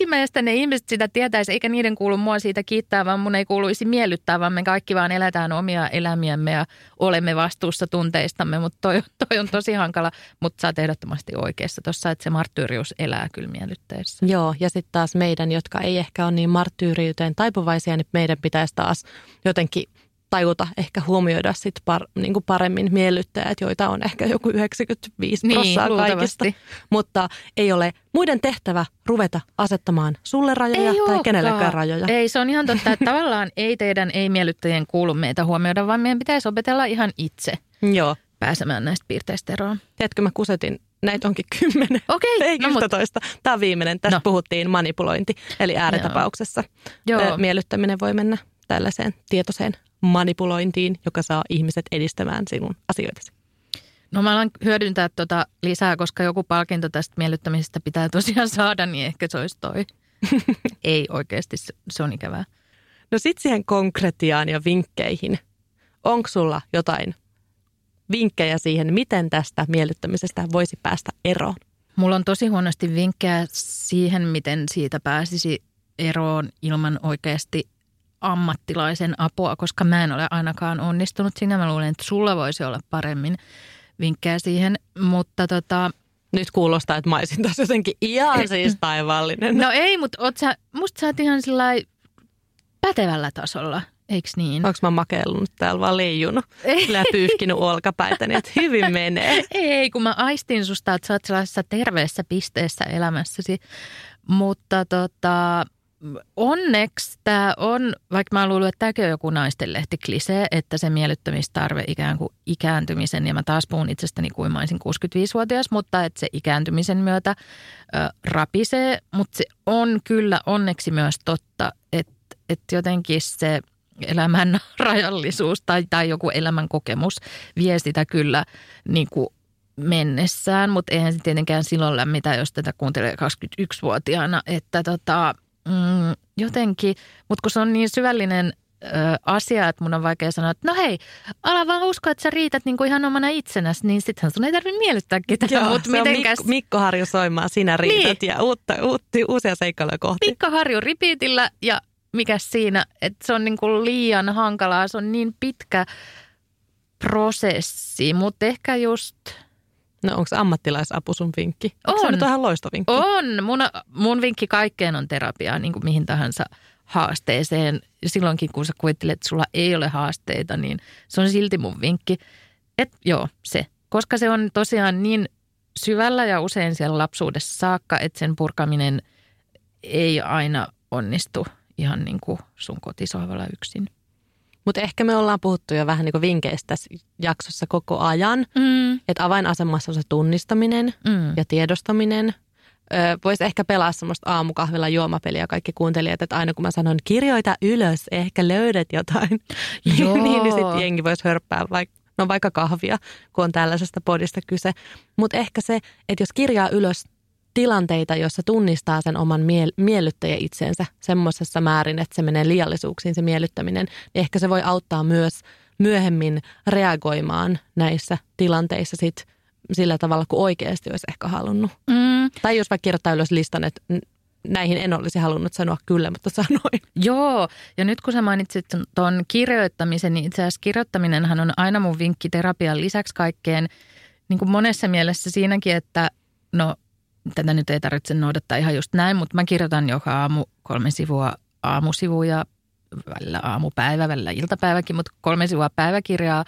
mistä ihmeestä ne ihmiset sitä tietäisi, eikä niiden kuulu mua siitä kiittää, vaan mun ei kuuluisi miellyttää, vaan me kaikki vaan eletään omia elämiämme ja olemme vastuussa tunteistamme. Mutta toi, toi on tosi hankala, mutta sä oot ehdottomasti oikeassa tuossa, että se marttyyrius elää kyllä miellyttäessä. Joo, ja sitten taas meidän, jotka ei ehkä ole niin marttyyriyteen taipuvaisia, niin meidän pitäisi taas jotenkin – tajuta ehkä huomioida sit par, niin kuin paremmin miellyttäjät, joita on ehkä joku 95 niin, prosenttia kaikista. Mutta ei ole muiden tehtävä ruveta asettamaan sulle rajoja ei tai olekaan. kenellekään rajoja. Ei, se on ihan totta, että tavallaan ei teidän ei-miellyttäjien kuulu meitä huomioida, vaan meidän pitäisi opetella ihan itse Joo. pääsemään näistä piirteistä eroon. Tiedätkö, mä kusetin näitä onkin kymmenen. Okei. Ei no, 11. Tämä on viimeinen. Tässä no. puhuttiin manipulointi, eli ääritapauksessa Joo. Joo. miellyttäminen voi mennä tällaiseen tietoiseen manipulointiin, joka saa ihmiset edistämään sinun asioitasi? No mä alan hyödyntää tuota lisää, koska joku palkinto tästä miellyttämisestä pitää tosiaan saada, niin ehkä se olisi toi. [LAUGHS] Ei oikeasti, se on ikävää. No sit siihen konkretiaan ja vinkkeihin. Onko sulla jotain vinkkejä siihen, miten tästä miellyttämisestä voisi päästä eroon? Mulla on tosi huonosti vinkkejä siihen, miten siitä pääsisi eroon ilman oikeasti ammattilaisen apua, koska mä en ole ainakaan onnistunut siinä. Mä luulen, että sulla voisi olla paremmin vinkkejä siihen, mutta tota... Nyt kuulostaa, että mä olisin tässä jotenkin ihan [CLEARS THROAT] siis taivaallinen. No ei, mutta oot sä, musta sä oot ihan pätevällä tasolla. Eiks niin? Onko mä makeillut täällä vaan leijunut? Sillä pyyhkinyt olkapäitä, niin että hyvin menee. [LAUGHS] Ei, kun mä aistin susta, että sä oot sellaisessa terveessä pisteessä elämässäsi. Mutta tota, onneksi tämä on, vaikka mä luulen, että tämäkin on joku naistenlehti klisee, että se miellyttämistarve ikään kuin ikääntymisen, ja mä taas puhun itsestäni kuin mä olisin 65-vuotias, mutta että se ikääntymisen myötä rapisee, mutta se on kyllä onneksi myös totta, että, että jotenkin se elämän [LAUGHS] rajallisuus tai, tai joku elämän kokemus vie sitä kyllä niin kuin mennessään, mutta eihän se tietenkään silloin lämmitä, jos tätä kuuntelee 21-vuotiaana, että tota, mm, jotenkin, mutta kun se on niin syvällinen ö, asia, että mun on vaikea sanoa, että no hei, ala vaan uskoa, että sä riität niin kuin ihan omana itsenäsi, niin sittenhän sun ei tarvitse miellyttää ketään. Joo, mutta mitenkäs... Mikko, Mikko Harju soimaan, sinä riität niin. ja uutta, uutti, uusia seikkailuja kohti. Mikko Harju ripiitillä ja mikä siinä, että se on niin kuin liian hankalaa, se on niin pitkä prosessi, mutta ehkä just – No onko ammattilaisapu sun vinkki? On. Se on nyt ihan loistovinkki. On. Mun, mun vinkki kaikkeen on terapiaa, niin kuin mihin tahansa haasteeseen. Silloinkin, kun sä kuvittelet, että sulla ei ole haasteita, niin se on silti mun vinkki. Että joo, se. Koska se on tosiaan niin syvällä ja usein siellä lapsuudessa saakka, että sen purkaminen ei aina onnistu ihan niin kuin sun kotisohvalla yksin. Mutta ehkä me ollaan puhuttu jo vähän niin vinkkeistä tässä jaksossa koko ajan. Mm. Että avainasemassa on se tunnistaminen mm. ja tiedostaminen. Voisi ehkä pelaa semmoista aamukahvilla juomapeliä kaikki kuuntelijat, että aina kun mä sanon kirjoita ylös, ehkä löydät jotain, [LAUGHS] Joo. niin, niin sitten jengi voisi hörppää vaikka no vaikka kahvia, kun on tällaisesta podista kyse. Mutta ehkä se, että jos kirjaa ylös tilanteita, joissa tunnistaa sen oman miel- miellyttäjä itsensä semmoisessa määrin, että se menee liiallisuuksiin se miellyttäminen, niin ehkä se voi auttaa myös myöhemmin reagoimaan näissä tilanteissa sit sillä tavalla, kuin oikeasti olisi ehkä halunnut. Mm. Tai jos vaikka kirjoittaa ylös listan, että näihin en olisi halunnut sanoa kyllä, mutta [LAUGHS] sanoin. Joo, ja nyt kun sä mainitsit tuon kirjoittamisen, niin itse asiassa kirjoittaminenhan on aina mun vinkki terapian lisäksi kaikkeen, niin kuin monessa mielessä siinäkin, että no tätä nyt ei tarvitse noudattaa ihan just näin, mutta mä kirjoitan joka aamu kolme sivua aamusivuja, välillä aamupäivä, välillä iltapäiväkin, mutta kolme sivua päiväkirjaa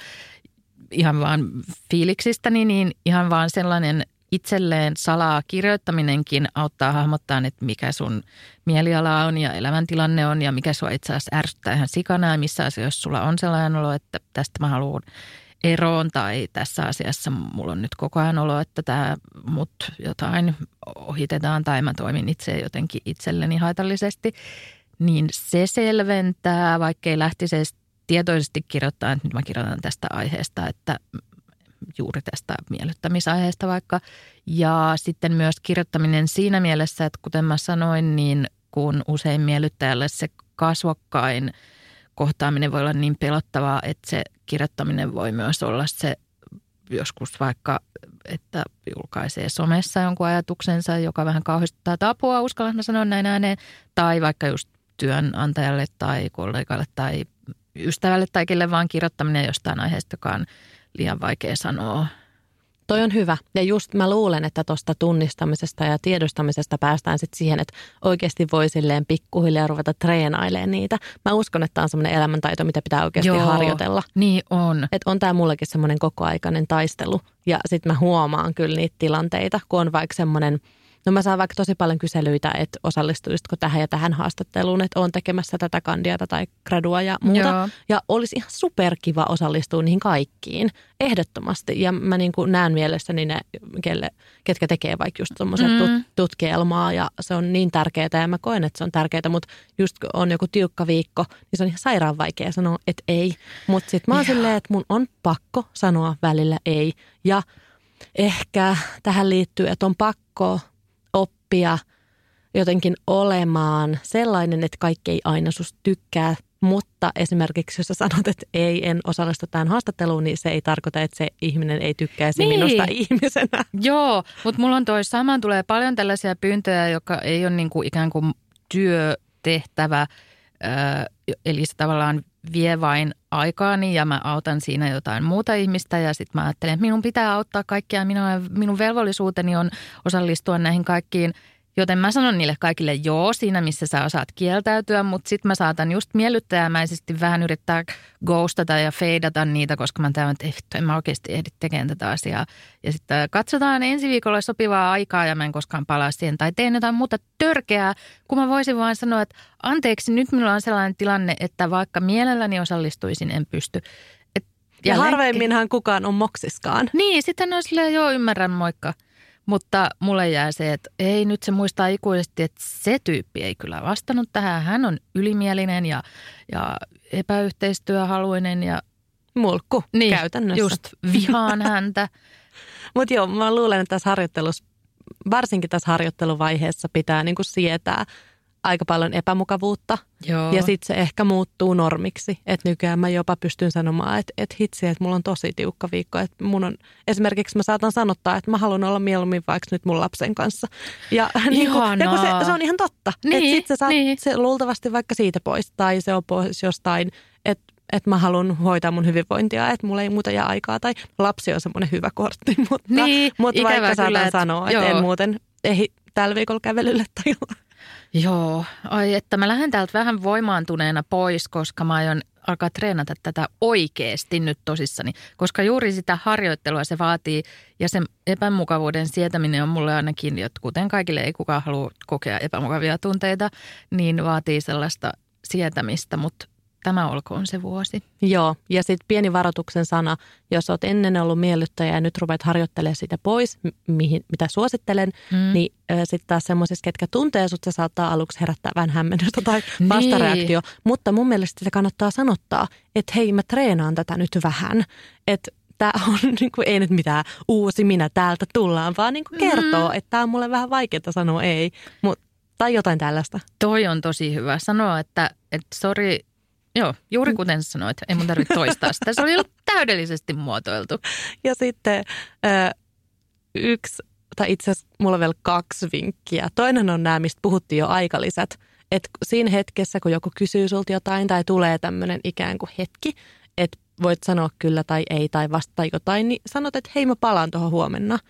ihan vaan fiiliksistäni, niin ihan vaan sellainen itselleen salaa kirjoittaminenkin auttaa hahmottaa, että mikä sun mieliala on ja elämäntilanne on ja mikä sua itse asiassa ärsyttää ihan sikana ja missä asioissa sulla on sellainen olo, että tästä mä haluan eroon tai tässä asiassa mulla on nyt koko ajan olo, että tämä mut jotain ohitetaan tai mä toimin itse jotenkin itselleni haitallisesti, niin se selventää, vaikkei lähtisi edes tietoisesti kirjoittaa, että nyt mä kirjoitan tästä aiheesta, että juuri tästä miellyttämisaiheesta vaikka. Ja sitten myös kirjoittaminen siinä mielessä, että kuten mä sanoin, niin kun usein miellyttäjälle se kasvokkain kohtaaminen voi olla niin pelottavaa, että se kirjoittaminen voi myös olla se joskus vaikka, että julkaisee somessa jonkun ajatuksensa, joka vähän kauhistuttaa tapua, uskallan mä sanoa näin ääneen, tai vaikka just työnantajalle tai kollegalle tai ystävälle tai kelle vaan kirjoittaminen jostain aiheesta, joka on liian vaikea sanoa. Toi on hyvä. Ja just mä luulen, että tuosta tunnistamisesta ja tiedostamisesta päästään sitten siihen, että oikeasti voi silleen pikkuhiljaa ruveta treenailemaan niitä. Mä uskon, että tämä on semmoinen elämäntaito, mitä pitää oikeasti Joo, harjoitella. Niin on. Että on tämä mullekin semmoinen kokoaikainen taistelu. Ja sitten mä huomaan kyllä niitä tilanteita, kun on vaikka semmoinen – No mä saan vaikka tosi paljon kyselyitä, että osallistuisitko tähän ja tähän haastatteluun, että on tekemässä tätä kandiata tai gradua ja muuta. Joo. Ja olisi ihan superkiva osallistua niihin kaikkiin, ehdottomasti. Ja mä niin kuin näen mielessäni ne, kelle, ketkä tekee vaikka just semmoisen mm. tut, tutkielmaa ja se on niin tärkeää ja mä koen, että se on tärkeää, mutta just kun on joku tiukka viikko, niin se on ihan sairaan vaikea sanoa, että ei. Mutta sitten mä oon silleen, että mun on pakko sanoa välillä ei. Ja ehkä tähän liittyy, että on pakko oppia jotenkin olemaan sellainen, että kaikki ei aina susta tykkää, mutta esimerkiksi jos sä sanot, että ei, en osallistu tähän haastatteluun, niin se ei tarkoita, että se ihminen ei tykkäisi niin. minusta [LAUGHS] ihmisenä. Joo, mutta mulla on toi samaan tulee paljon tällaisia pyyntöjä, joka ei ole niin kuin ikään kuin työtehtävä, eli se tavallaan vie vain aikaani ja mä autan siinä jotain muuta ihmistä ja sitten mä ajattelen, että minun pitää auttaa kaikkia. Minun, minun velvollisuuteni on osallistua näihin kaikkiin Joten mä sanon niille kaikille joo siinä, missä sä osaat kieltäytyä, mutta sitten mä saatan just miellyttäjämäisesti vähän yrittää ghostata ja feidata niitä, koska mä tiedän, että vittu, en mä oikeasti ehdi tekemään tätä asiaa. Ja sitten katsotaan ensi viikolla sopivaa aikaa ja mä en koskaan palaa siihen tai teen jotain muuta törkeää, kun mä voisin vaan sanoa, että anteeksi, nyt minulla on sellainen tilanne, että vaikka mielelläni osallistuisin, en pysty. Et ja harvemminhan kukaan on moksiskaan. Niin, sitten on silleen, joo ymmärrän, moikka. Mutta mulle jää se, että ei nyt se muistaa ikuisesti, että se tyyppi ei kyllä vastannut tähän. Hän on ylimielinen ja, ja epäyhteistyöhaluinen ja... Mulkku niin, käytännössä. just vihaan [LAUGHS] häntä. Mutta joo, mä luulen, että tässä harjoittelussa, varsinkin tässä harjoitteluvaiheessa pitää niin kuin sietää – aika paljon epämukavuutta. Joo. Ja sitten se ehkä muuttuu normiksi. Että nykyään mä jopa pystyn sanomaan, että, että hitsi, että mulla on tosi tiukka viikko. Että mun on, esimerkiksi mä saatan sanottaa, että mä haluan olla mieluummin vaikka nyt mun lapsen kanssa. Ja, [LAUGHS] niin kuin, ja se, se on ihan totta. Niin, että sit sä saat niin. se luultavasti vaikka siitä pois. Tai se on pois jostain, että että mä haluan hoitaa mun hyvinvointia, että mulla ei muuta jää aikaa. Tai lapsi on semmoinen hyvä kortti, [LAUGHS] mutta, niin, mutta vaikka saatan sanoa, että joo. en muuten ehdi tällä viikolla kävelylle tai Joo, ai että mä lähden täältä vähän voimaantuneena pois, koska mä aion alkaa treenata tätä oikeasti nyt tosissani. Koska juuri sitä harjoittelua se vaatii ja sen epämukavuuden sietäminen on mulle ainakin, että kuten kaikille ei kukaan halua kokea epämukavia tunteita, niin vaatii sellaista sietämistä, mutta tämä olkoon se vuosi. Joo, ja sitten pieni varoituksen sana, jos olet ennen ollut miellyttäjä ja nyt rupeat harjoittelemaan sitä pois, mihin, mitä suosittelen, mm. niin sitten taas semmoisissa, ketkä tuntee sut, se saattaa aluksi herättää vähän hämmennystä tai niin. vastareaktio. Niin. Mutta mun mielestä sitä kannattaa sanottaa, että hei mä treenaan tätä nyt vähän, että tämä on [LAUGHS] niin kuin, ei nyt mitään uusi minä täältä tullaan, vaan niin kuin kertoo, mm. että tämä on mulle vähän vaikeaa sanoa ei, mutta tai jotain tällaista. Toi on tosi hyvä sanoa, että, että sori, Joo, juuri kuten sanoit, ei mun tarvitse toistaa sitä. Se oli ollut täydellisesti muotoiltu. [LAUGHS] Ja sitten yksi, tai itse asiassa mulla on vielä kaksi vinkkiä. Toinen on nämä, mistä puhuttiin jo aikalisät. Että siinä hetkessä, kun joku kysyy sulta jotain tai tulee tämmöinen ikään kuin hetki, että voit sanoa kyllä tai ei tai vastata jotain, niin sanot, että hei mä palaan tuohon huomenna –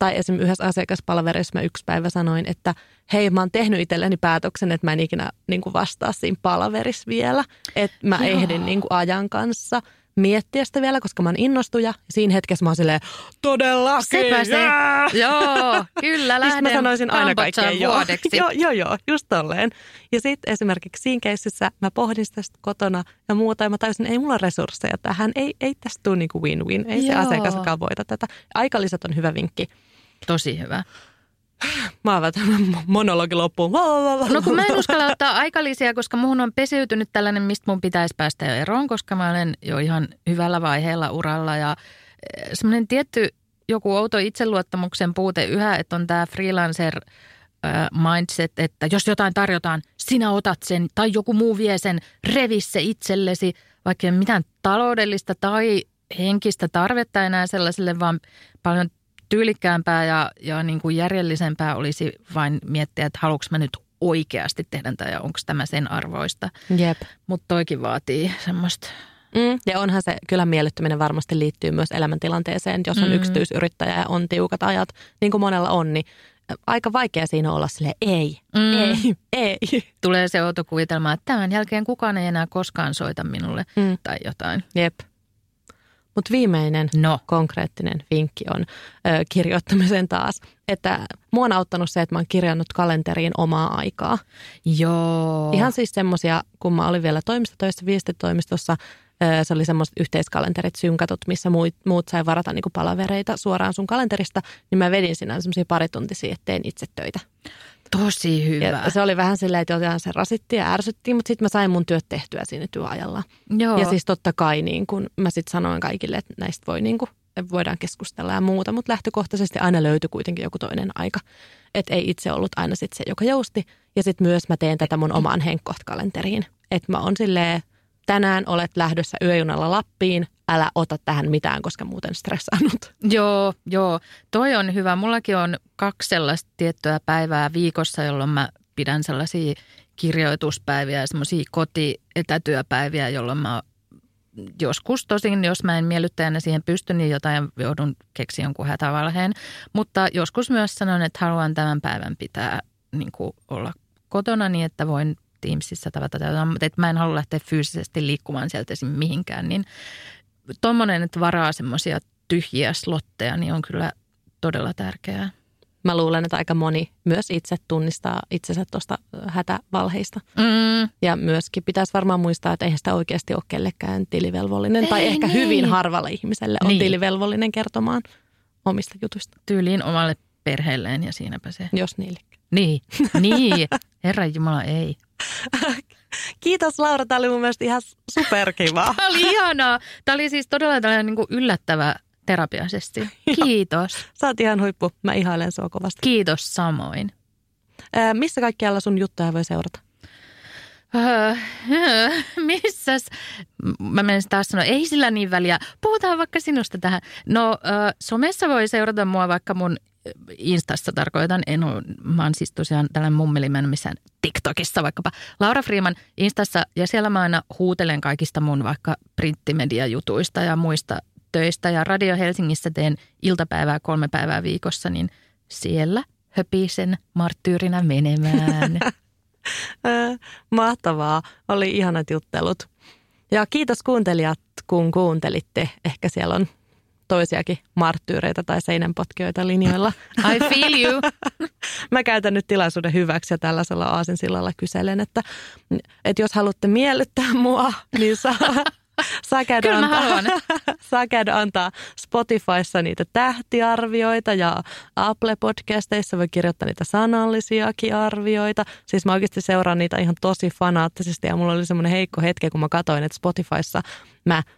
tai esimerkiksi yhdessä asiakaspalvelussa mä yksi päivä sanoin, että hei mä oon tehnyt itselleni päätöksen, että mä en ikinä niin kuin vastaa siinä palaverissa vielä. Että mä Joo. ehdin niin kuin ajan kanssa – miettiä sitä vielä, koska mä oon innostuja. Siinä hetkessä mä oon silleen, todellakin, Sepä se. Joo, kyllä [LAUGHS] lähden mä sanoisin aina kaikkeen joo. [LAUGHS] joo. Joo, joo, just tolleen. Ja sitten esimerkiksi siinä keississä mä pohdin sitä kotona ja muuta, ja mä tajusin, ei mulla resursseja tähän, ei, ei tästä tule niinku win-win, ei joo. se asiakaskaan voita tätä. Aikalisät on hyvä vinkki. Tosi hyvä. Mä oon monologi loppuun. No kun mä en uskalla ottaa aikalisia, koska muhun on pesiytynyt tällainen, mistä mun pitäisi päästä jo eroon, koska mä olen jo ihan hyvällä vaiheella uralla. Ja eh, semmoinen tietty joku outo itseluottamuksen puute yhä, että on tämä freelancer mindset, että jos jotain tarjotaan, sinä otat sen tai joku muu vie sen, revi se itsellesi, vaikka ei mitään taloudellista tai henkistä tarvetta enää sellaiselle, vaan paljon tyylikkäämpää ja, ja niin kuin järjellisempää olisi vain miettiä, että haluanko mä nyt oikeasti tehdä ja onko tämä sen arvoista. Jep. Mutta toikin vaatii semmoista Mm, ja onhan se kyllä miellyttäminen varmasti liittyy myös elämäntilanteeseen. Jos on mm. yksityisyrittäjä ja on tiukat ajat, niin kuin monella on, niin aika vaikea siinä olla sille ei, mm. ei, ei. Tulee se outo kuvitelma, että tämän jälkeen kukaan ei enää koskaan soita minulle mm. tai jotain. Jep. Mutta viimeinen no. konkreettinen vinkki on ö, kirjoittamisen taas. Että mua on auttanut se, että mä oon kirjannut kalenteriin omaa aikaa. Joo. Ihan siis semmoisia, kun mä olin vielä toimistotöissä, viestitoimistossa, se oli semmoiset yhteiskalenterit synkatut, missä muut, muut sai varata niin palavereita suoraan sun kalenterista, niin mä vedin sinä semmoisia parituntisia, että teen itse töitä. Tosi hyvä. Ja se oli vähän silleen, että jotain se rasitti ja ärsytti, mutta sitten mä sain mun työt tehtyä siinä työajalla. Joo. Ja siis totta kai niin kun mä sitten sanoin kaikille, että näistä voi niin kun, voidaan keskustella ja muuta, mutta lähtökohtaisesti aina löytyi kuitenkin joku toinen aika. Että ei itse ollut aina sitten se, joka jousti. Ja sitten myös mä teen tätä mun omaan henkkoht-kalenteriin. Että mä oon silleen, tänään olet lähdössä yöjunalla Lappiin, älä ota tähän mitään, koska muuten stressaannut. Joo, joo. Toi on hyvä. Mullakin on kaksi sellaista tiettyä päivää viikossa, jolloin mä pidän sellaisia kirjoituspäiviä ja semmoisia kotietätyöpäiviä, jolloin mä joskus tosin, jos mä en miellyttäjänä siihen pysty, niin jotain joudun keksiä jonkun hätävalheen. Mutta joskus myös sanon, että haluan tämän päivän pitää niin kuin olla kotona niin, että voin Teamsissa tavata, mutta että mä en halua lähteä fyysisesti liikkumaan sieltä mihinkään, niin tuommoinen, että varaa semmoisia tyhjiä slotteja, niin on kyllä todella tärkeää. Mä luulen, että aika moni myös itse tunnistaa itsensä tuosta hätävalheista. Mm. Ja myöskin pitäisi varmaan muistaa, että eihän sitä oikeasti ole kellekään tilivelvollinen. Ei, tai ehkä niin. hyvin harvalle ihmiselle on niin. tilivelvollinen kertomaan omista jutuista. Tyyliin omalle perheelleen ja siinäpä se. Jos niille. Niin, niin. Herra Jumala, ei. [LAUGHS] Kiitos Laura, tämä oli mun mielestä ihan superkiva. Tämä oli ihanaa. Tämä oli siis todella tällainen niin kuin yllättävä terapiaisesti. [LAUGHS] Kiitos. Sä oot ihan huippu. Mä ihailen sua kovasti. Kiitos samoin. Ää, missä kaikkialla sun juttuja voi seurata? Öö, [LAUGHS] missäs? Mä menen taas sanoa, ei sillä niin väliä. Puhutaan vaikka sinusta tähän. No, öö, somessa voi seurata mua vaikka mun Instassa tarkoitan, en ole, mä oon siis tosiaan tällainen mummeli, mä missään TikTokissa vaikkapa. Laura Freeman Instassa ja siellä mä aina huutelen kaikista mun vaikka printtimediajutuista ja muista töistä ja Radio Helsingissä teen iltapäivää kolme päivää viikossa, niin siellä höpisen marttyyrinä menemään. [LAUGHS] Mahtavaa. Oli ihanat juttelut. Ja kiitos kuuntelijat, kun kuuntelitte. Ehkä siellä on toisiakin marttyyreitä tai seinänpotkijoita linjoilla. I feel you. [LAUGHS] Mä käytän nyt tilaisuuden hyväksi ja tällaisella aasinsillalla kyselen, että, että jos haluatte miellyttää mua, niin saa, [LAUGHS] saa, käydä antaa, [LAUGHS] saa käydä antaa Spotifyssa niitä tähtiarvioita ja Apple-podcasteissa voi kirjoittaa niitä sanallisiakin arvioita. Siis mä oikeasti seuraan niitä ihan tosi fanaattisesti ja mulla oli semmoinen heikko hetki, kun mä katsoin, että Spotifyssa mä –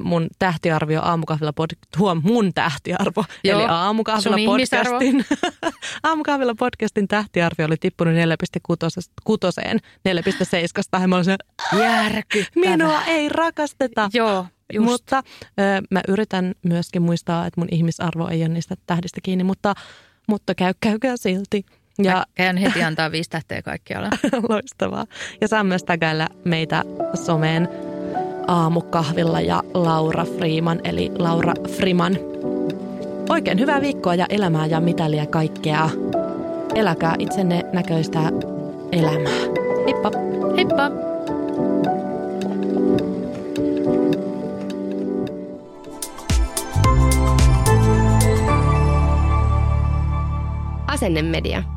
mun tähtiarvio aamukahvilla pod, huom, mun tähtiarvo, Joo, eli aamukahvilla podcastin, [LAUGHS] aamukahvilla podcastin tähtiarvio oli tippunut 4,6, 4,7. Ja mä olin se, Järkyttävä. Minua ei rakasteta. Joo, just. Mutta ö, mä yritän myöskin muistaa, että mun ihmisarvo ei ole niistä tähdistä kiinni, mutta, mutta käy, käykää silti. Ja käyn heti antaa viisi tähteä kaikkialla. [LAUGHS] Loistavaa. Ja saa myös tägäillä meitä someen aamukahvilla ja Laura Freeman, eli Laura Friman. Oikein hyvää viikkoa ja elämää ja mitäliä kaikkea. Eläkää itsenne näköistä elämää. Heippa! Heippa! Asennemedia.